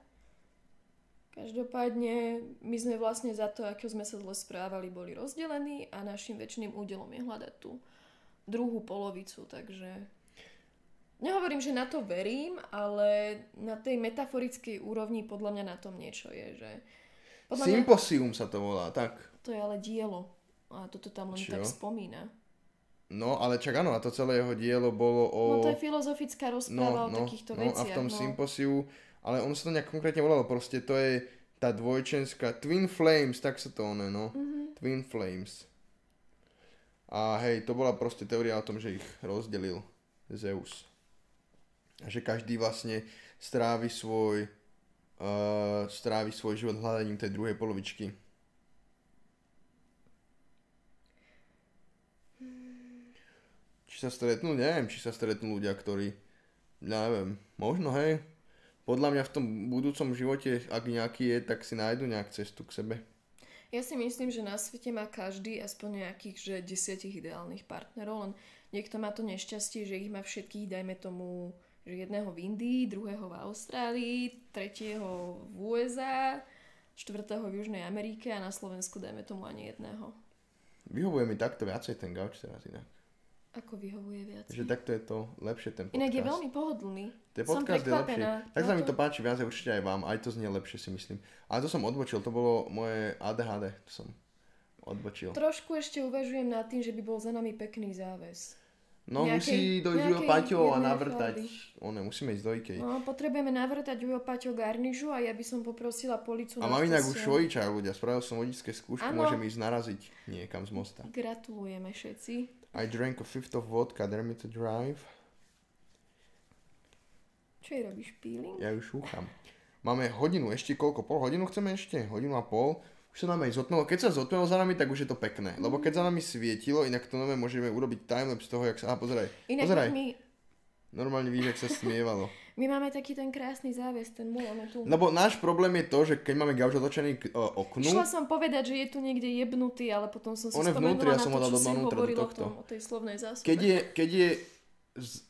Každopádne my sme vlastne za to, ako sme sa zle správali, boli rozdelení a našim väčšným údelom je hľadať tú druhú polovicu, takže nehovorím, že na to verím, ale na tej metaforickej úrovni podľa mňa na tom niečo je, že podľa mňa Symposium sa to volá, tak. to je ale dielo a toto tam len Čo? tak spomína. No, ale čak áno, a to celé jeho dielo bolo o... No to je filozofická rozpráva o takýchto no, veciach. a v tom no. symposiu, ale ono sa to nejak konkrétne volalo, proste to je tá dvojčenská, Twin Flames, tak sa to ono, no. Mhm. Twin Flames. A hej, to bola proste teória o tom, že ich rozdelil Zeus. A že každý vlastne strávi svoj uh, strávi svoj život hľadaním tej druhej polovičky. Či sa stretnú, neviem, či sa stretnú ľudia, ktorí, neviem, možno, hej. Podľa mňa v tom budúcom živote, ak nejaký je, tak si nájdu nejak cestu k sebe. Ja si myslím, že na svete má každý aspoň nejakých, že desiatich ideálnych partnerov, len niekto má to nešťastie, že ich má všetkých, dajme tomu, že jedného v Indii, druhého v Austrálii, tretieho v USA, štvrtého v Južnej Amerike a na Slovensku dajme tomu ani jedného. Vyhovuje mi takto viacej ten gauč teraz inak. Ako vyhovuje viac. Že takto je to lepšie ten podcast. Inak je veľmi pohodlný. Ten podcast je lepšie. Tak sa mi to páči viac, určite aj vám. Aj to znie lepšie si myslím. Ale to som odbočil, to bolo moje ADHD. To som odbočil. Trošku ešte uvažujem nad tým, že by bol za nami pekný záves. No nejakej- musí dojsť Ujo nejakej Paťo a navrtať. One, musíme ísť do Ikej. No, potrebujeme navrtať Ujo Paťo garnižu a ja by som poprosila policu A mám inak už vodiča ľudia. Spravil som vodičské skúšky, Áno. môžem ísť naraziť niekam z mosta. Gratulujeme všetci. I drank a fifth of vodka, dare me to drive. Čo jej robíš, peeling? Ja už šúcham. Máme hodinu, ešte koľko? Pol hodinu chceme ešte? Hodinu a pol. už sa nám aj zotmelo. Keď sa zotmelo za nami, tak už je to pekné. Lebo keď za nami svietilo, inak to nové môžeme urobiť timelapse toho, jak sa... Aha, pozeraj. Inak pozeraj. my, Normálne vidíš, jak sa smievalo. [LAUGHS] my máme taký ten krásny záves, ten môj, je tu. Lebo náš problém je to, že keď máme gauč otočený k uh, oknu, Išla som povedať, že je tu niekde jebnutý, ale potom som si On je spomenula vnútri, ja na som to, ho dal čo si do hovorila o, tohto. tom, o tej slovnej zásobe. keď je, keď je,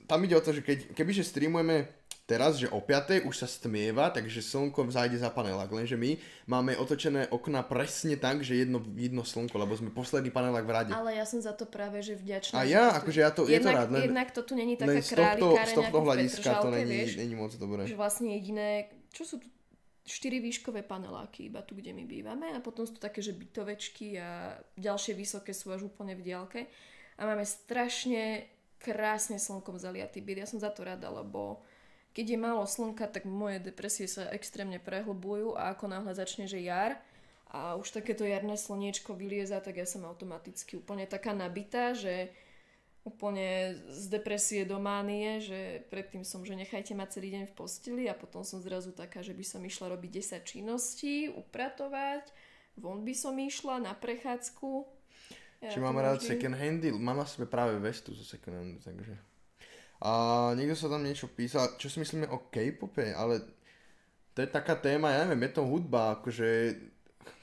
tam ide o to, že keď, kebyže streamujeme teraz, že o 5. už sa stmieva, takže slnko zájde za panelák, lenže my máme otočené okna presne tak, že jedno, jedno slnko, lebo sme posledný panelák v rade. Ale ja som za to práve, že vďačná. A ja, to akože ja to- je to jednak, rád, len- Jednak to tu není taká Len z tohto, hľadiska to není, není moc dobré. že vlastne jediné, čo sú tu štyri výškové paneláky, iba tu, kde my bývame a potom sú tu také, že bytovečky a ďalšie vysoké sú až úplne v diálke a máme strašne krásne slnkom zaliatý byt. Ja som za to rada, lebo keď je málo slnka, tak moje depresie sa extrémne prehlbujú a ako náhle začne, že jar a už takéto jarné slniečko vylieza, tak ja som automaticky úplne taká nabitá, že úplne z depresie do mánie, že predtým som, že nechajte ma celý deň v posteli a potom som zrazu taká, že by som išla robiť 10 činností, upratovať, von by som išla na prechádzku. Či to máme rád vždy- second handy? Mám na sebe práve vestu zo second handu, takže... A niekto sa tam niečo písal, čo si myslíme o K-pope, ale to je taká téma, ja neviem, je to hudba, akože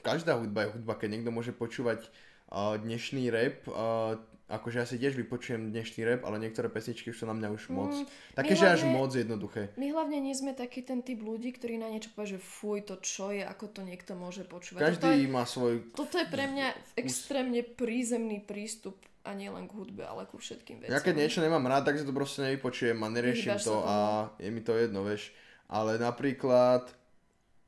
každá hudba je hudba, keď niekto môže počúvať uh, dnešný rap, uh, akože ja si tiež vypočujem dnešný rap, ale niektoré pesničky už sú na mňa už moc, Mm, také, my že až hlavne- moc jednoduché. My hlavne nie sme taký ten typ ľudí, ktorí na niečo povie, že fuj, to čo je, ako to niekto môže počúvať. Každý Toto je, má svoj... toto je pre mňa extrémne prízemný prístup a nie len k hudbe, ale ku všetkým veciam. Ja keď niečo nemám rád, tak si to proste nevypočujem a neriešim Vyhýbaš to a je mi to jedno, vieš. Ale napríklad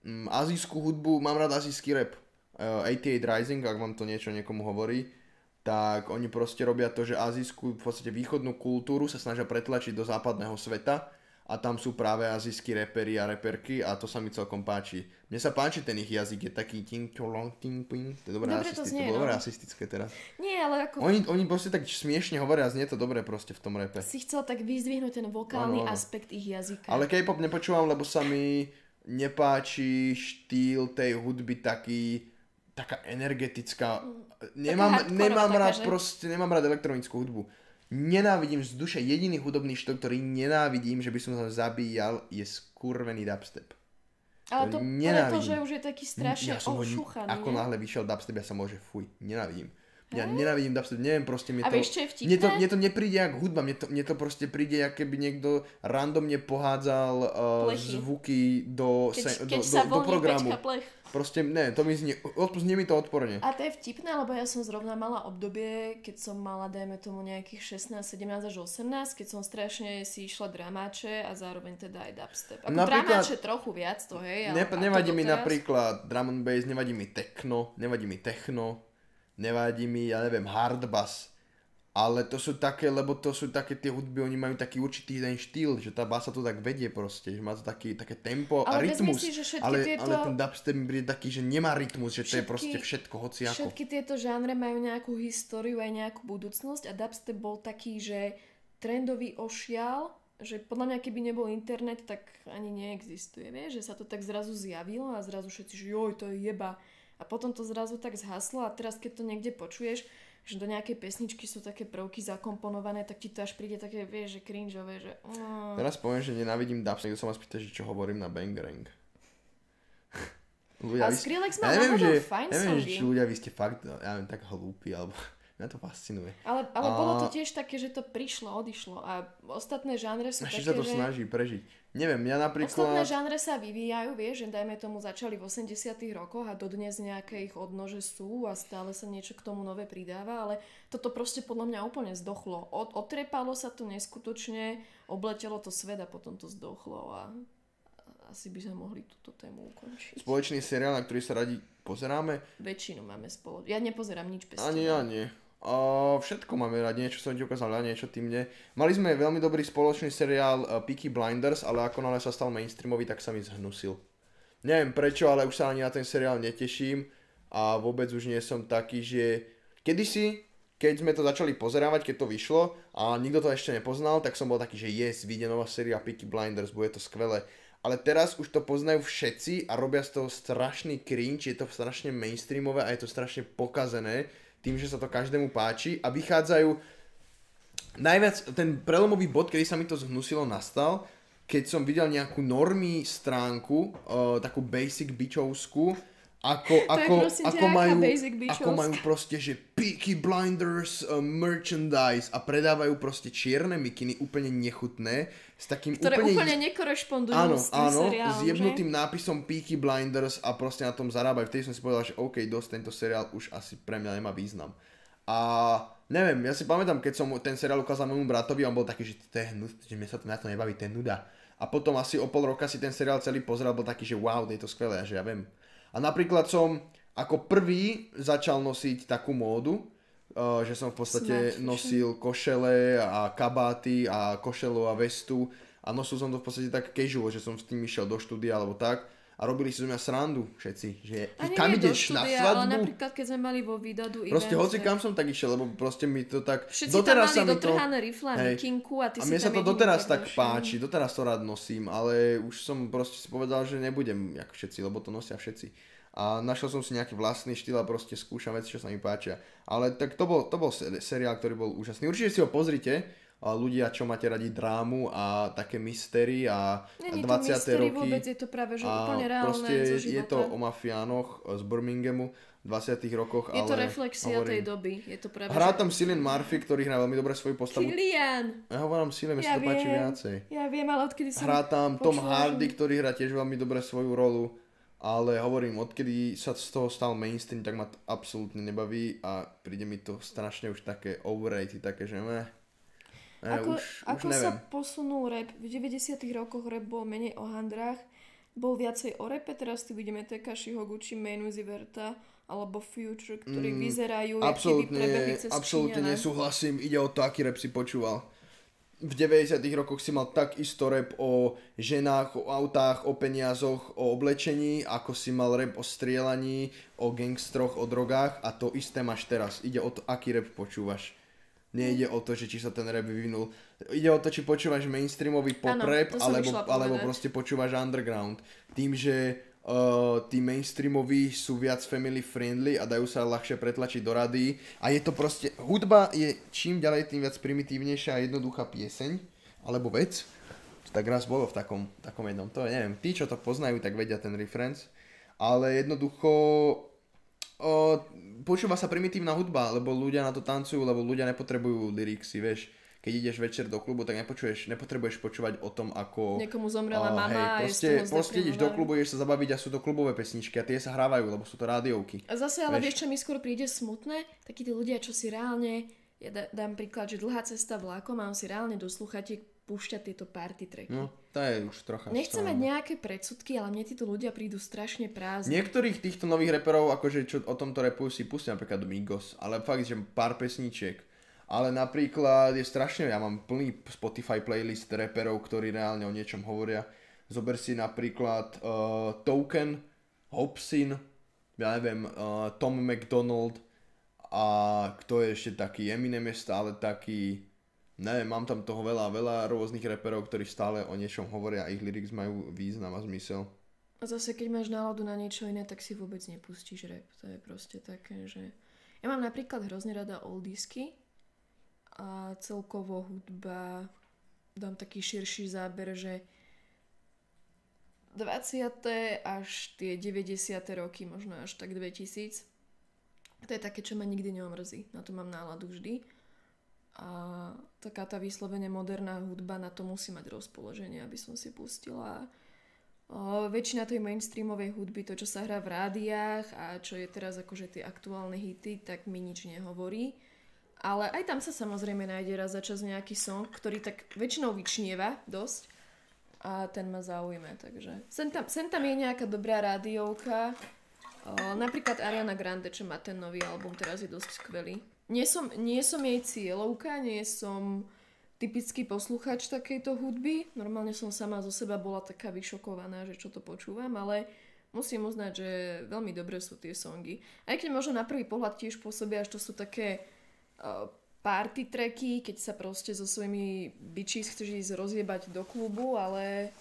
mm, azijskú hudbu, mám rád azijský rap. Uh, 88 Rising, ak vám to niečo niekomu hovorí, tak oni proste robia to, že azijskú, v podstate východnú kultúru sa snažia pretlačiť do západného sveta a tam sú práve azijskí reperi a reperky a to sa mi celkom páči. Mne sa páči ten ich jazyk, je taký ting čolong ting ping, to je dobré, Dobre to rasistické, znie, to no. rasistické teraz. Nie, ale ako Oni, oni proste tak smiešne hovoria a znie to dobre proste v tom repe. si chcel tak vyzdvihnúť ten vokálny áno. aspekt ich jazyka. Ale K-pop nepočúvam, lebo sa mi nepáči štýl tej hudby taký taká energetická. Nemám, hardcore, nemám taká, rád že? proste, nemám rád elektronickú hudbu. Nenávidím z duše, jediný hudobný štýl, ktorý nenávidím, že by som sa zabíjal, je skurvený dubstep. ale to preto, nenávidím. že už je taký strašne som ho- ošuchaný. Ako náhle vyšiel dubstep, ja sa môže fuj, nenávidím. Ja nenávidím dubstep, neviem, proste mne A to... vieš, mne to, mne to nepríde jak hudba, mne to, mne to proste príde, jak keby niekto randomne pohádzal uh, Plechy. zvuky do, Keď, se, do, keď do, sa do voľne programu. plech. Proste, ne, to mi znie, odpustne mi to odporne. A to je vtipné, lebo ja som zrovna mala obdobie, keď som mala, dajme tomu, nejakých 16, 17 až 18, keď som strašne si išla dramáče a zároveň teda aj dubstep. Ako Napríklad- dramáče trochu viac to, hej. Ne, nevadí toto mi napríklad drum and bass, nevadí mi techno, nevadí mi techno, nevadí mi, ja neviem, hard bass. Ale to sú také, lebo to sú také tie hudby, oni majú taký určitý ten štýl, že tá basa to tak vedie proste, že má to taký, také tempo a Ale vezmi rytmus. si, že všetky ale, tieto- ale ten dubstep mi príde taký, že nemá rytmus, že to je Všetky- proste všetko, hociako. Všetky tieto žánre majú nejakú históriu aj nejakú budúcnosť a dubstep bol taký, že trendový ošial, že podľa mňa keby nebol internet, tak ani neexistuje, vieš, že sa to tak zrazu zjavilo a zrazu všetci, že joj, to je jeba. A potom to zrazu tak zhaslo a teraz keď to niekde počuješ, že do nejakej pesničky sú také prvky zakomponované, tak ti to až príde také, vieš, že cringeové, že... Mm. Teraz poviem, že nenávidím dubstep, niekto sa ma spýta, že čo hovorím na Bangerang. [LAUGHS] ľudia, ste- Skrillex má ja neviem, že, fajn neviem, že songy. či ľudia, vy ste fakt, ja neviem, tak hlúpi, alebo mňa to fascinuje. Ale, ale A- bolo to tiež také, že to prišlo, odišlo a ostatné žánre sú Ešte také, sa to že... snaží prežiť. Neviem, ja Ostatné napríklad... žánre sa vyvíjajú, vieš, že dajme tomu začali v 80 rokoch a dodnes nejaké ich odnože sú a stále sa niečo k tomu nové pridáva, ale toto proste podľa mňa úplne zdochlo. Od, otrepalo sa to neskutočne, obletelo to svet a potom to zdochlo a asi by sme mohli túto tému ukončiť. Spoločný seriál, na ktorý sa radi pozeráme, Väčšinu máme spolu. Ja nepozerám nič bez ani ja nie. Všetko máme radi, niečo som ti ukázal, ja niečo ty mne. Mali sme veľmi dobrý spoločný seriál uh, Peaky Blinders, ale ako náhle sa stal mainstreamový, tak sa mi zhnusil. Neviem prečo, ale už sa ani na ten seriál neteším a vôbec už nie som taký, že kedysi, keď sme to začali pozerávať, keď to vyšlo a nikto to ešte nepoznal, tak som bol taký, že yes, vyjde nová séria Peaky Blinders, bude to skvelé. ale teraz už to poznajú všetci a robia z toho strašný cringe, je to strašne mainstreamové a je to strašne pokazené tým, že sa to každému páči a vychádzajú najviac, ten prelomový bod, kedy sa mi to zhnusilo, nastal, keď som videl nejakú normy stránku, uh, takú basic bičovskú, ako, ako, ako, majú, ako majú proste, že Peaky Blinders uh, merchandise a predávajú proste čierne mikiny úplne nechutné s takým Ktoré úplne... úplne nekorešpondujú áno, s tým áno, seriálom, s jebnutým že? nápisom Peaky Blinders a proste na tom zarábajú. Vtedy som si povedal, že OK, dosť tento seriál už asi pre mňa nemá význam. A neviem, ja si pamätám, keď som ten seriál ukázal môjmu bratovi, on bol taký, že to je hnud, že mne sa to na to nebaví, to je nuda. A potom asi o pol roka si ten seriál celý pozrel, bol taký, že wow, je to skvelé, že ja viem. A napríklad som ako prvý začal nosiť takú módu, uh, že som v podstate nosil košele a kabáty a košelu a vestu. A nosil som to v podstate tak casual, že som s tým išiel do štúdia alebo tak a robili si zo mňa srandu všetci, že a kam ideš štúdia, na svadbu? Ale napríklad keď sme mali vo výdadu Proste hoci kam som tak išiel, lebo proste mi to tak... Všetci doteraz tam mali dotrhané to... rifle, mikinku a ty a mne sa to doteraz tak páči, doteraz to rád nosím, ale už som proste si povedal, že nebudem jak všetci, lebo to nosia všetci. A našiel som si nejaký vlastný štýl a proste skúšam veci, čo sa mi páčia. Ale tak to bol, to bol seriál, ktorý bol úžasný. Určite si ho pozrite, ľudia, čo máte radi drámu a také mystery a Není 20. to mystery, roky. vôbec je to práve že úplne reálne proste je to o mafiánoch z Birminghamu v 20. rokoch, je ale... to reflexia hovorím, tej doby. Je to práve, hrá tam Cillian Murphy, ktorý hrá veľmi dobre svoju postavu. Cillian! Ja hovorím Cillian, ja sa to páči viacej. Ja viem, ale odkedy som Hrá tam Tom Hardy, ktorý hrá tiež veľmi dobre svoju rolu ale hovorím, odkedy sa z toho stal mainstream, tak ma to absolútne nebaví a príde mi to strašne už také overrated, také, že meh. Ne, ako už, ako už sa posunul rap? V 90 rokoch rap bol menej o handrách, bol viacej o repe, teraz tu vidíme Tekashi Hoguchi, Mainu Ziverta alebo Future, ktorí mm, vyzerajú, absolútne, cez Absolútne nesúhlasím, ide o to, aký rap si počúval. V 90 rokoch si mal tak isto rap o ženách, o autách, o peniazoch, o oblečení, ako si mal rap o strielaní, o gangstroch, o drogách a to isté máš teraz. Ide o to, aký rap počúvaš Nejde o to, že či sa ten rap vyvinul. Ide o to, či počúvaš mainstreamový pop ano, rap, alebo, alebo proste počúvaš underground. Tým, že uh, tí mainstreamoví sú viac family friendly a dajú sa ľahšie pretlačiť do rady. A je to proste, hudba je čím ďalej tým viac primitívnejšia a jednoduchá pieseň, alebo vec. To tak raz bolo v takom, takom jednom, to neviem, tí, čo to poznajú, tak vedia ten reference. Ale jednoducho o, počúva sa primitívna hudba, lebo ľudia na to tancujú, lebo ľudia nepotrebujú lyricsy, vieš. Keď ideš večer do klubu, tak nepočuješ, nepotrebuješ počúvať o tom, ako... Niekomu zomrela uh, mama hej, proste, a proste ideš do klubu, ideš sa zabaviť a sú to klubové pesničky a tie sa hrávajú, lebo sú to rádiovky. A zase, ale vieš, čo mi skôr príde smutné? Takí tí ľudia, čo si reálne, ja dám príklad, že dlhá cesta vlákom a on si reálne do sluchatiek púšťať tieto party tracky. No, to je už trocha. Nechcem mať nejaké predsudky, ale mne títo ľudia prídu strašne prázdni. Niektorých týchto nových reperov, akože čo o tomto repujú, si pustia napríklad Migos, ale fakt, že pár pesníčiek. Ale napríklad je strašne, ja mám plný Spotify playlist reperov, ktorí reálne o niečom hovoria. Zober si napríklad uh, Token, Hobson, ja neviem, uh, Tom McDonald a kto je ešte taký, Eminem je stále taký, Neviem, mám tam toho veľa, veľa rôznych reperov, ktorí stále o niečom hovoria a ich lyrics majú význam a zmysel. A zase, keď máš náladu na niečo iné, tak si vôbec nepustíš rap. To je proste také, že... Ja mám napríklad hrozne rada oldisky a celkovo hudba dám taký širší záber, že 20. až tie 90. roky, možno až tak 2000. To je také, čo ma nikdy neomrzí. Na to mám náladu vždy a taká tá vyslovene moderná hudba na to musí mať rozpoloženie, aby som si pustila. O, väčšina tej mainstreamovej hudby, to čo sa hrá v rádiách a čo je teraz akože tie aktuálne hity, tak mi nič nehovorí. Ale aj tam sa samozrejme nájde raz za čas nejaký song, ktorý tak väčšinou vyčnieva dosť a ten ma zaujme, takže sem tam, sem tam je nejaká dobrá rádiovka, o, napríklad Ariana Grande, čo má ten nový album, teraz je dosť skvelý nie som, nie som jej cieľovka, nie som typický posluchač takejto hudby. Normálne som sama zo seba bola taká vyšokovaná, že čo to počúvam, ale musím uznať, že veľmi dobré sú tie songy. Aj keď možno na prvý pohľad tiež pôsobia, že to sú také uh, party tracky, keď sa proste so svojimi bičís chceš ísť rozjebať do klubu, ale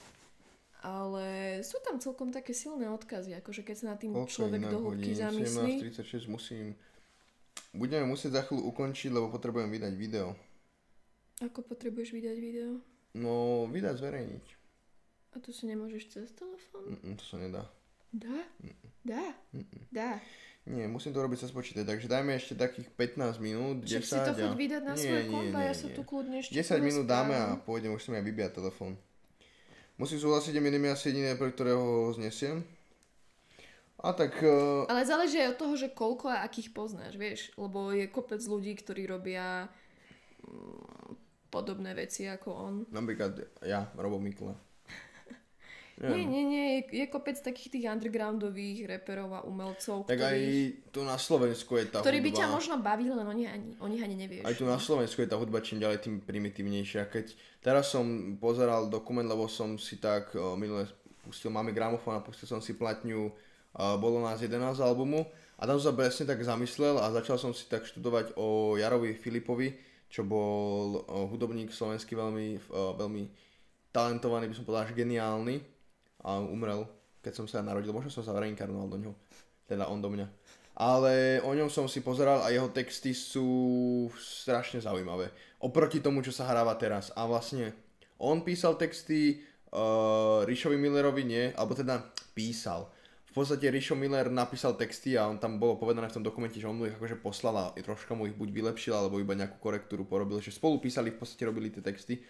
ale sú tam celkom také silné odkazy, akože keď sa na tým Koľko človek do hĺbky zamyslí. 17.36 musím... Budeme musieť za chvíľu ukončiť, lebo potrebujem vydať video. Ako potrebuješ vydať video? No, vydať zverejniť. A to si nemôžeš cez telefón? Mm-mm, to sa nedá. Dá? Dá? Dá. Nie, musím to robiť cez počítač, takže dajme ešte takých 15 minút, 10 Čiže si to a... chuť vydať na Nie, svoje komba, ja sa tu kľudne ešte 10 minút dáme a pôjdem, už si mi aj vybíjať telefón. Musím súhlasiť, jedným asi jediné, pre ktorého ho znesiem. A tak... Uh, Ale záleží aj od toho, že koľko a akých poznáš, vieš, lebo je kopec ľudí, ktorí robia mm, podobné veci ako on. napríklad ja, Robo Mikla. [LAUGHS] Nie, nie, nie, je, je kopec takých tých undergroundových reperov a umelcov, Tak aj tu na Slovensku je tá ktorí by hudba... ťa možno bavili, len o nich ani, o nich ani nevieš. Aj tu na Slovensku je tá hudba čím ďalej tým primitívnejšia. Keď teraz som pozeral dokument, lebo som si tak uh, minule pustil, máme gramofón a pustil som si platňu Bolo nás 11 albumu a tam som sa presne tak zamyslel a začal som si tak študovať o Jarovi Filipovi, čo bol uh, hudobník slovenský veľmi, uh, veľmi talentovaný, by som povedal, až geniálny a umrel, keď som sa narodil. Možno som sa reinkarnoval do ňoho, teda on do mňa. Ale o ňom som si pozeral a jeho texty sú strašne zaujímavé. Oproti tomu, čo sa hráva teraz. A vlastne on písal texty, uh, Rišovi Millerovi nie, alebo teda písal. V podstate Rišo Miller napísal texty a on tam bolo povedané v tom dokumente, že on mu ich akože poslal a troška mu ich buď vylepšil, alebo iba nejakú korektúru porobil, že spolu písali, v podstate robili tie texty.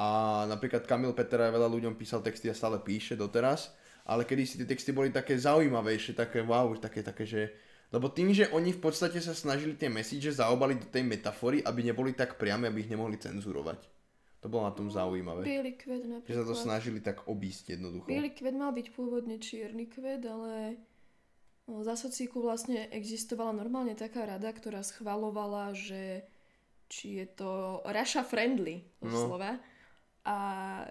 A napríklad Kamil Petera veľa ľuďom písal texty a stále píše doteraz, ale kedy si tie texty boli také zaujímavejšie, také wow, také, také, že... Lebo tým, že oni v podstate sa snažili tie message zaobaliť do tej metafory, aby neboli tak priame, aby ich nemohli cenzurovať. To bolo na tom zaujímavé. Bielý kvet Že sa to napríklad. snažili tak obísť jednoducho. Bielý kvet mal byť pôvodne čierny kvet, ale no, za socíku vlastne existovala normálne taká rada, ktorá schvalovala, že či je to Russia friendly doslova. No. A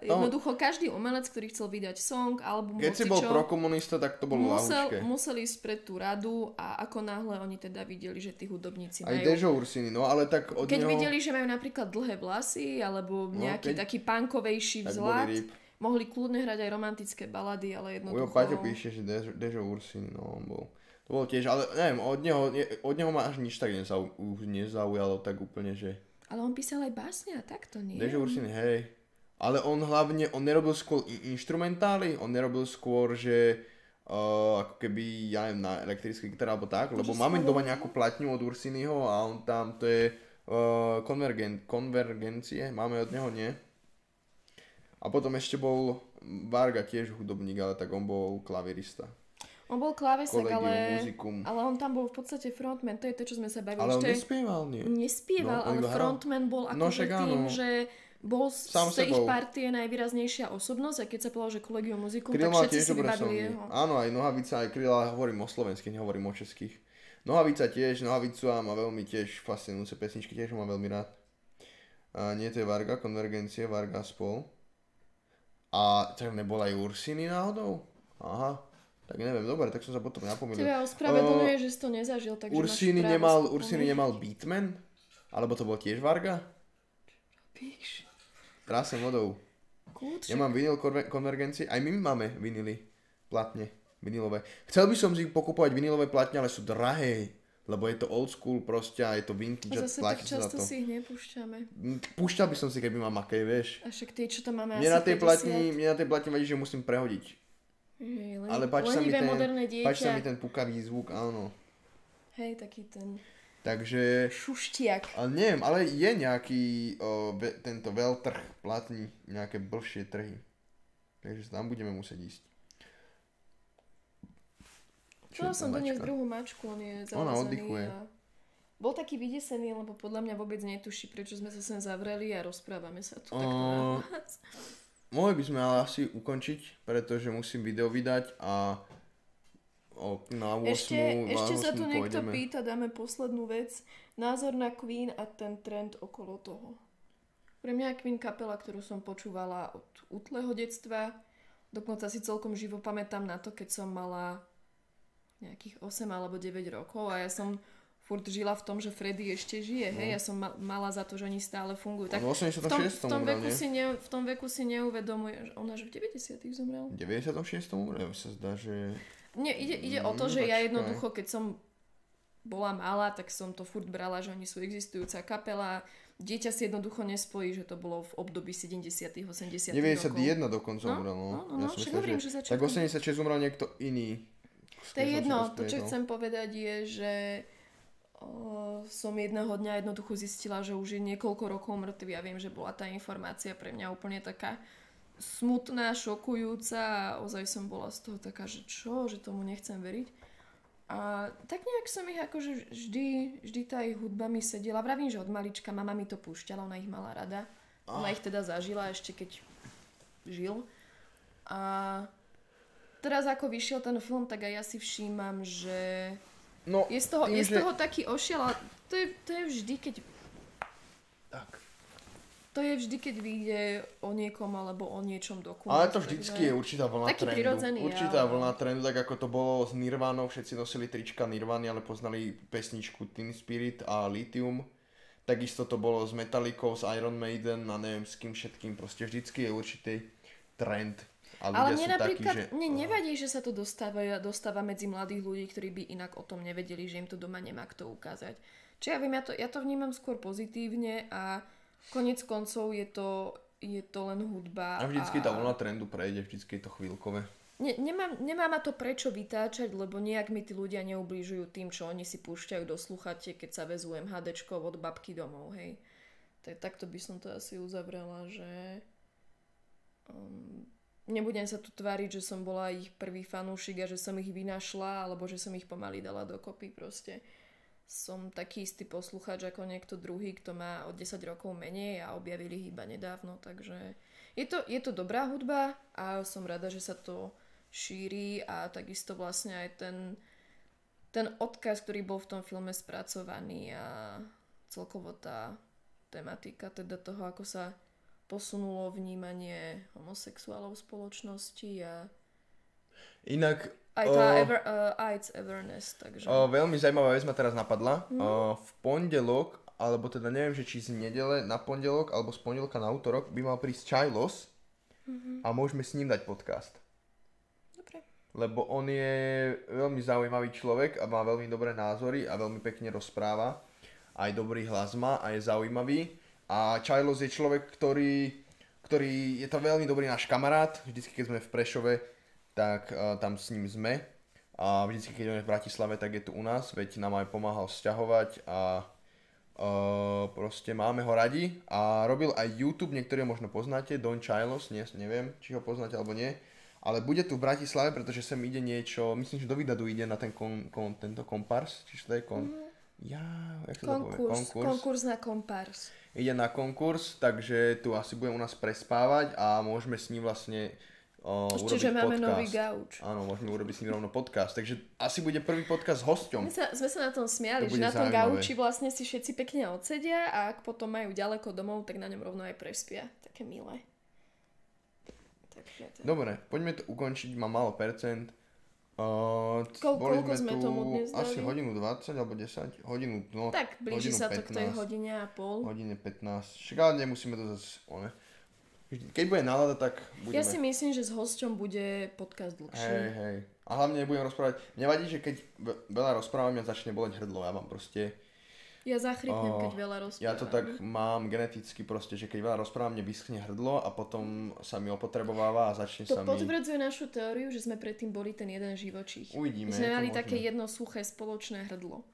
jednoducho každý umelec, ktorý chcel vydať song, album, Keď si bol prokomunista, tak to bolo musel, ľahúčke. museli ísť pred tú radu a ako náhle oni teda videli, že tí hudobníci Aj majú... Dežo Ursini, no ale tak od Keď neho... videli, že majú napríklad dlhé vlasy alebo nejaký keď- taký punkovejší vzhľad, mohli kľudne hrať aj romantické balady, ale Ujo jednoducho... Paťo píše, že Dežo, Dežo Ursini, no on bol. To bolo tiež, ale neviem, od neho, od neho ma až nič tak nezau, nezaujalo tak úplne, že... Ale on písal aj básne a takto, nie? Dežo Ursini, hej. Ale on hlavne, on nerobil skôr instrumentály, on nerobil skôr, že uh, ako keby, ja neviem, na elektrický gitara alebo tak, lebo že máme doma nejakú platňu od Ursiniho a on tam, to je uh, konvergen, konvergencie, máme od neho, nie? A potom ešte bol Varga tiež hudobník, ale tak on bol klavirista. On bol Collegium ale, ale on tam bol v podstate frontman, to je to, čo sme sa bavili. Ale on že nespieval, nie? Nespieval, No, ale frontman bol No, akože tým, áno. že bol z Sám tej ich partie najvýraznejšia osobnosť a keď sa povedal, že Collegium Musicum, Kryl tak všetci si vybavili jeho. Áno, aj Nohavica, aj Kryl, ale hovorím o slovenských, nehovorím o českých. Nohavica tiež, Nohavicu má veľmi tiež fascinujúce pesničky, tiež ho mám veľmi rád. A nie, to je Varga, Konvergencie, Varga spol. A tak nebol aj Ursiny náhodou? Aha, tak neviem, dobre, tak som sa potom napomínal. Teba ospravedlňuje, že si to nezažil, takže Ursiny nemal, Ursiny nemal Beatman? Alebo to bol tiež Varga? Píš. Trásem vodou. Kľúč. Ja mám vinyl konver- konvergencie, aj my máme vinily, platne, vinilové. Chcel by som si pokupovať vinilové platne, ale sú drahé, lebo je to old school proste a je to vintage A zase tak často to. si ich nepúšťame. Mm, Púšťal by som si, keby mám aké, vieš. A však tie, čo tam máme Mne asi na tej 50. platni, mne na tej platni vadí, že musím prehodiť. Hej, len, Ale páči sa, mi ten, páči sa mi ten pukavý zvuk, áno. Hej, taký ten Takže, šuštiak. ale neviem, ale je nejaký o, ve, tento veľtrh platní, nejaké blžšie trhy. Takže tam budeme musieť ísť. Je som doniesť druhú mačku, on je Ona zalezený oddychuje. a bol taký vydesený, lebo podľa mňa vôbec netuší, prečo sme sa sem zavreli a rozprávame sa tu takto O, hlas. Mohli by sme ale asi ukončiť, pretože musím video vydať a o, na 8. Ešte, ešte na sa 8 tu niekto pôjdeme. pýta, dáme poslednú vec. Názor na Queen a ten trend okolo toho. Pre mňa je Queen kapela, ktorú som počúvala od útleho detstva. Dokonca si celkom živo pamätám na to, keď som mala nejakých 8 alebo 9 rokov a ja som furt žila v tom, že Freddy ešte žije, hej, ja som ma- mala za to, že oni stále fungujú. Tak On v 86. v tom, v tom, veku si ne, v tom veku si neuvedomuje, že ona že v 90 zomrel. V 96. umrel, sa zdá, že... Nie, ide, ide o Mm, to, že ja jednoducho, keď som bola malá, tak som to furt brala, že oni sú existujúca kapela. Dieťa si jednoducho nespojí, že to bolo v období 70 80 rokov. 91 dokonca No, umrel, no. no, no, no, som však hovorím, že Tak začiatkom- 86 umrel niekto iný. To je jedno, to čo chcem povedať je, že o, som jedného dňa jednoducho zistila, že už je niekoľko rokov mŕtvy a viem, že bola tá informácia pre mňa úplne taká smutná, šokujúca a ozaj som bola z toho taká, že čo, že tomu nechcem veriť. A tak nejak som ich akože vždy, vždy tá ich hudba mi sedela. Vravím, že od malička mama mi to púšťala, ona ich mala rada. Ona ich teda zažila ešte keď žil. A teraz ako vyšiel ten film, tak aj ja si všímam, že No, je z toho, tým, je z že- toho taký ošiel a to je, to je vždy, keď Tak. To je vždy, keď vyjde o niekom alebo o niečom dokument. Ale to vždycky je určitá vlna Taký trendu. prirodzený Určitá no. vlna trendu, tak ako to bolo s Nirvánou, všetci nosili trička Nirvány, ale poznali pesničku Teen Spirit a Lithium. Takisto to bolo s Metallicou, s Iron Maiden a neviem s kým všetkým. Proste vždycky je určitý trend. A Ale mne sú takí, napríklad, že... mne nevadí, že sa to dostáva, dostáva medzi mladých ľudí, ktorí by inak o tom nevedeli, že im to doma nemá kto ukázať. Čiže ja viem, ja to, ja to vnímam skôr pozitívne a konec koncov je to, je to len hudba. A vždycky a... tá vlna trendu prejde, vždycky je to chvíľkové. Ne, nemá, nemá ma to prečo vytáčať, lebo nejak mi tí ľudia neublížujú tým, čo oni si púšťajú do sluchate, keď sa vezú MHDčko od babky domov, hej. Tak, takto by som to asi uzavrela, že um, nebudem sa tu tváriť, že som bola ich prvý fanúšik a že som ich vynašla, alebo že som ich pomaly dala dokopy proste. Som taký istý posluchač ako niekto druhý, kto má o 10 rokov menej a objavili iba nedávno, takže je to, je to dobrá hudba a som rada, že sa to šíri a takisto vlastne aj ten, ten odkaz, ktorý bol v tom filme spracovaný a celkovo tá tematika teda toho, ako sa posunulo vnímanie homosexuálov v spoločnosti a Inak... aj tá o, ever, uh, AIDS awareness, takže... o, veľmi zaujímavá vec ma teraz napadla. O, v pondelok, alebo teda neviem, že či z nedele na pondelok, alebo z pondelka na útorok by mal prísť Chailos a môžeme s ním dať podcast. Dobre. Lebo on je veľmi zaujímavý človek a má veľmi dobré názory a veľmi pekne rozpráva. Aj dobrý hlas má a je zaujímavý. A Chailos je človek, ktorý, ktorý je to veľmi dobrý náš kamarát. Vždycky, keď sme v Prešove, tak uh, tam s ním sme. A vždycky, keď on je v Bratislave, tak je tu u nás, veď nám aj pomáhal sťahovať a uh, proste máme ho radi. A robil aj YouTube, niektorí ho možno poznáte, Don Chailos, nie, neviem, či ho poznáte alebo nie. Ale bude tu v Bratislave, pretože sem ide niečo, myslím, že do Vidadu ide na ten kon, kon, tento kompars, či to je kon... Ja, jak sa to povie? Konkurs, konkurs na kompars. Ide na konkurs, takže tu asi bude u nás prespávať a môžeme s ním vlastne uh, Čiže máme podcast. nový gauč. Áno, môžeme urobiť s ním rovno podcast. Takže asi bude prvý podcast s hosťom. My sa, sme sa na tom To smiali, že bude na tom zaujímavé. gauči vlastne si všetci pekne odsedia a ak potom majú ďaleko domov, tak na ňom rovno aj prespia. Také milé. Takže to... Dobre, poďme to ukončiť, mám málo percent. Uh, Koľ- koľko tu sme tomu dnes dali? Asi hodinu 20 alebo 10, hodinu, no, Tak blíži sa to k tej 15. hodine a pol. Hodine 15. Však ale nemusíme to zase, one. Keď bude nálada, tak budeme. Ja si myslím, že s hosťom bude podcast dlhší. Hej, hej. A hlavne nebudem rozprávať. Mne vadí, že keď ve- veľa rozprávam, mňa začne boleť hrdlo. Ja mám proste... Ja zachrypnem, Oh, keď veľa rozprávam. Ja to tak mám geneticky proste, že keď veľa rozprávam, mne vyschne hrdlo a potom sa mi opotrebováva a začne To sa mi... potvrdzuje našu teóriu, že sme predtým boli ten jeden živočích. Uvidíme, My sme to mali také jedno suché spoločné hrdlo.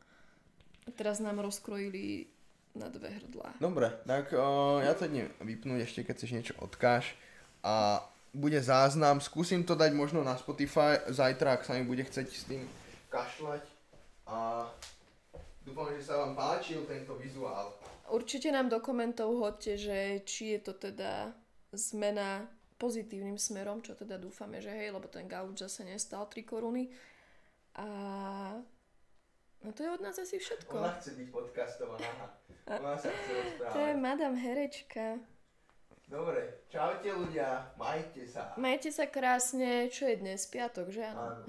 A teraz nám rozkrojili na dve hrdlá. Dobre, tak uh, ja to idem vypnúť ešte, keď chceš niečo odkáš. A bude záznam, skúsim to dať možno na Spotify zajtra, ak sa mi bude chceť s tým kašľať. A dúfam, že sa vám páčil tento vizuál. Určite nám do komentov hoďte, že či je to teda zmena pozitívnym smerom, čo teda dúfame, že hej, lebo ten gauč zase nestal 3 koruny. A no to je od nás asi všetko. Ona chce byť podcastovaná. Ona sa chce To je rozprávať. Madame Herečka. Dobre, čaute ľudia, majte sa. Majte sa krásne, čo je dnes? Piatok, že áno? Áno.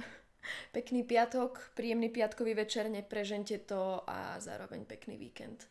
Pekný piatok, príjemný piatkový večer, neprežente to a zároveň pekný víkend.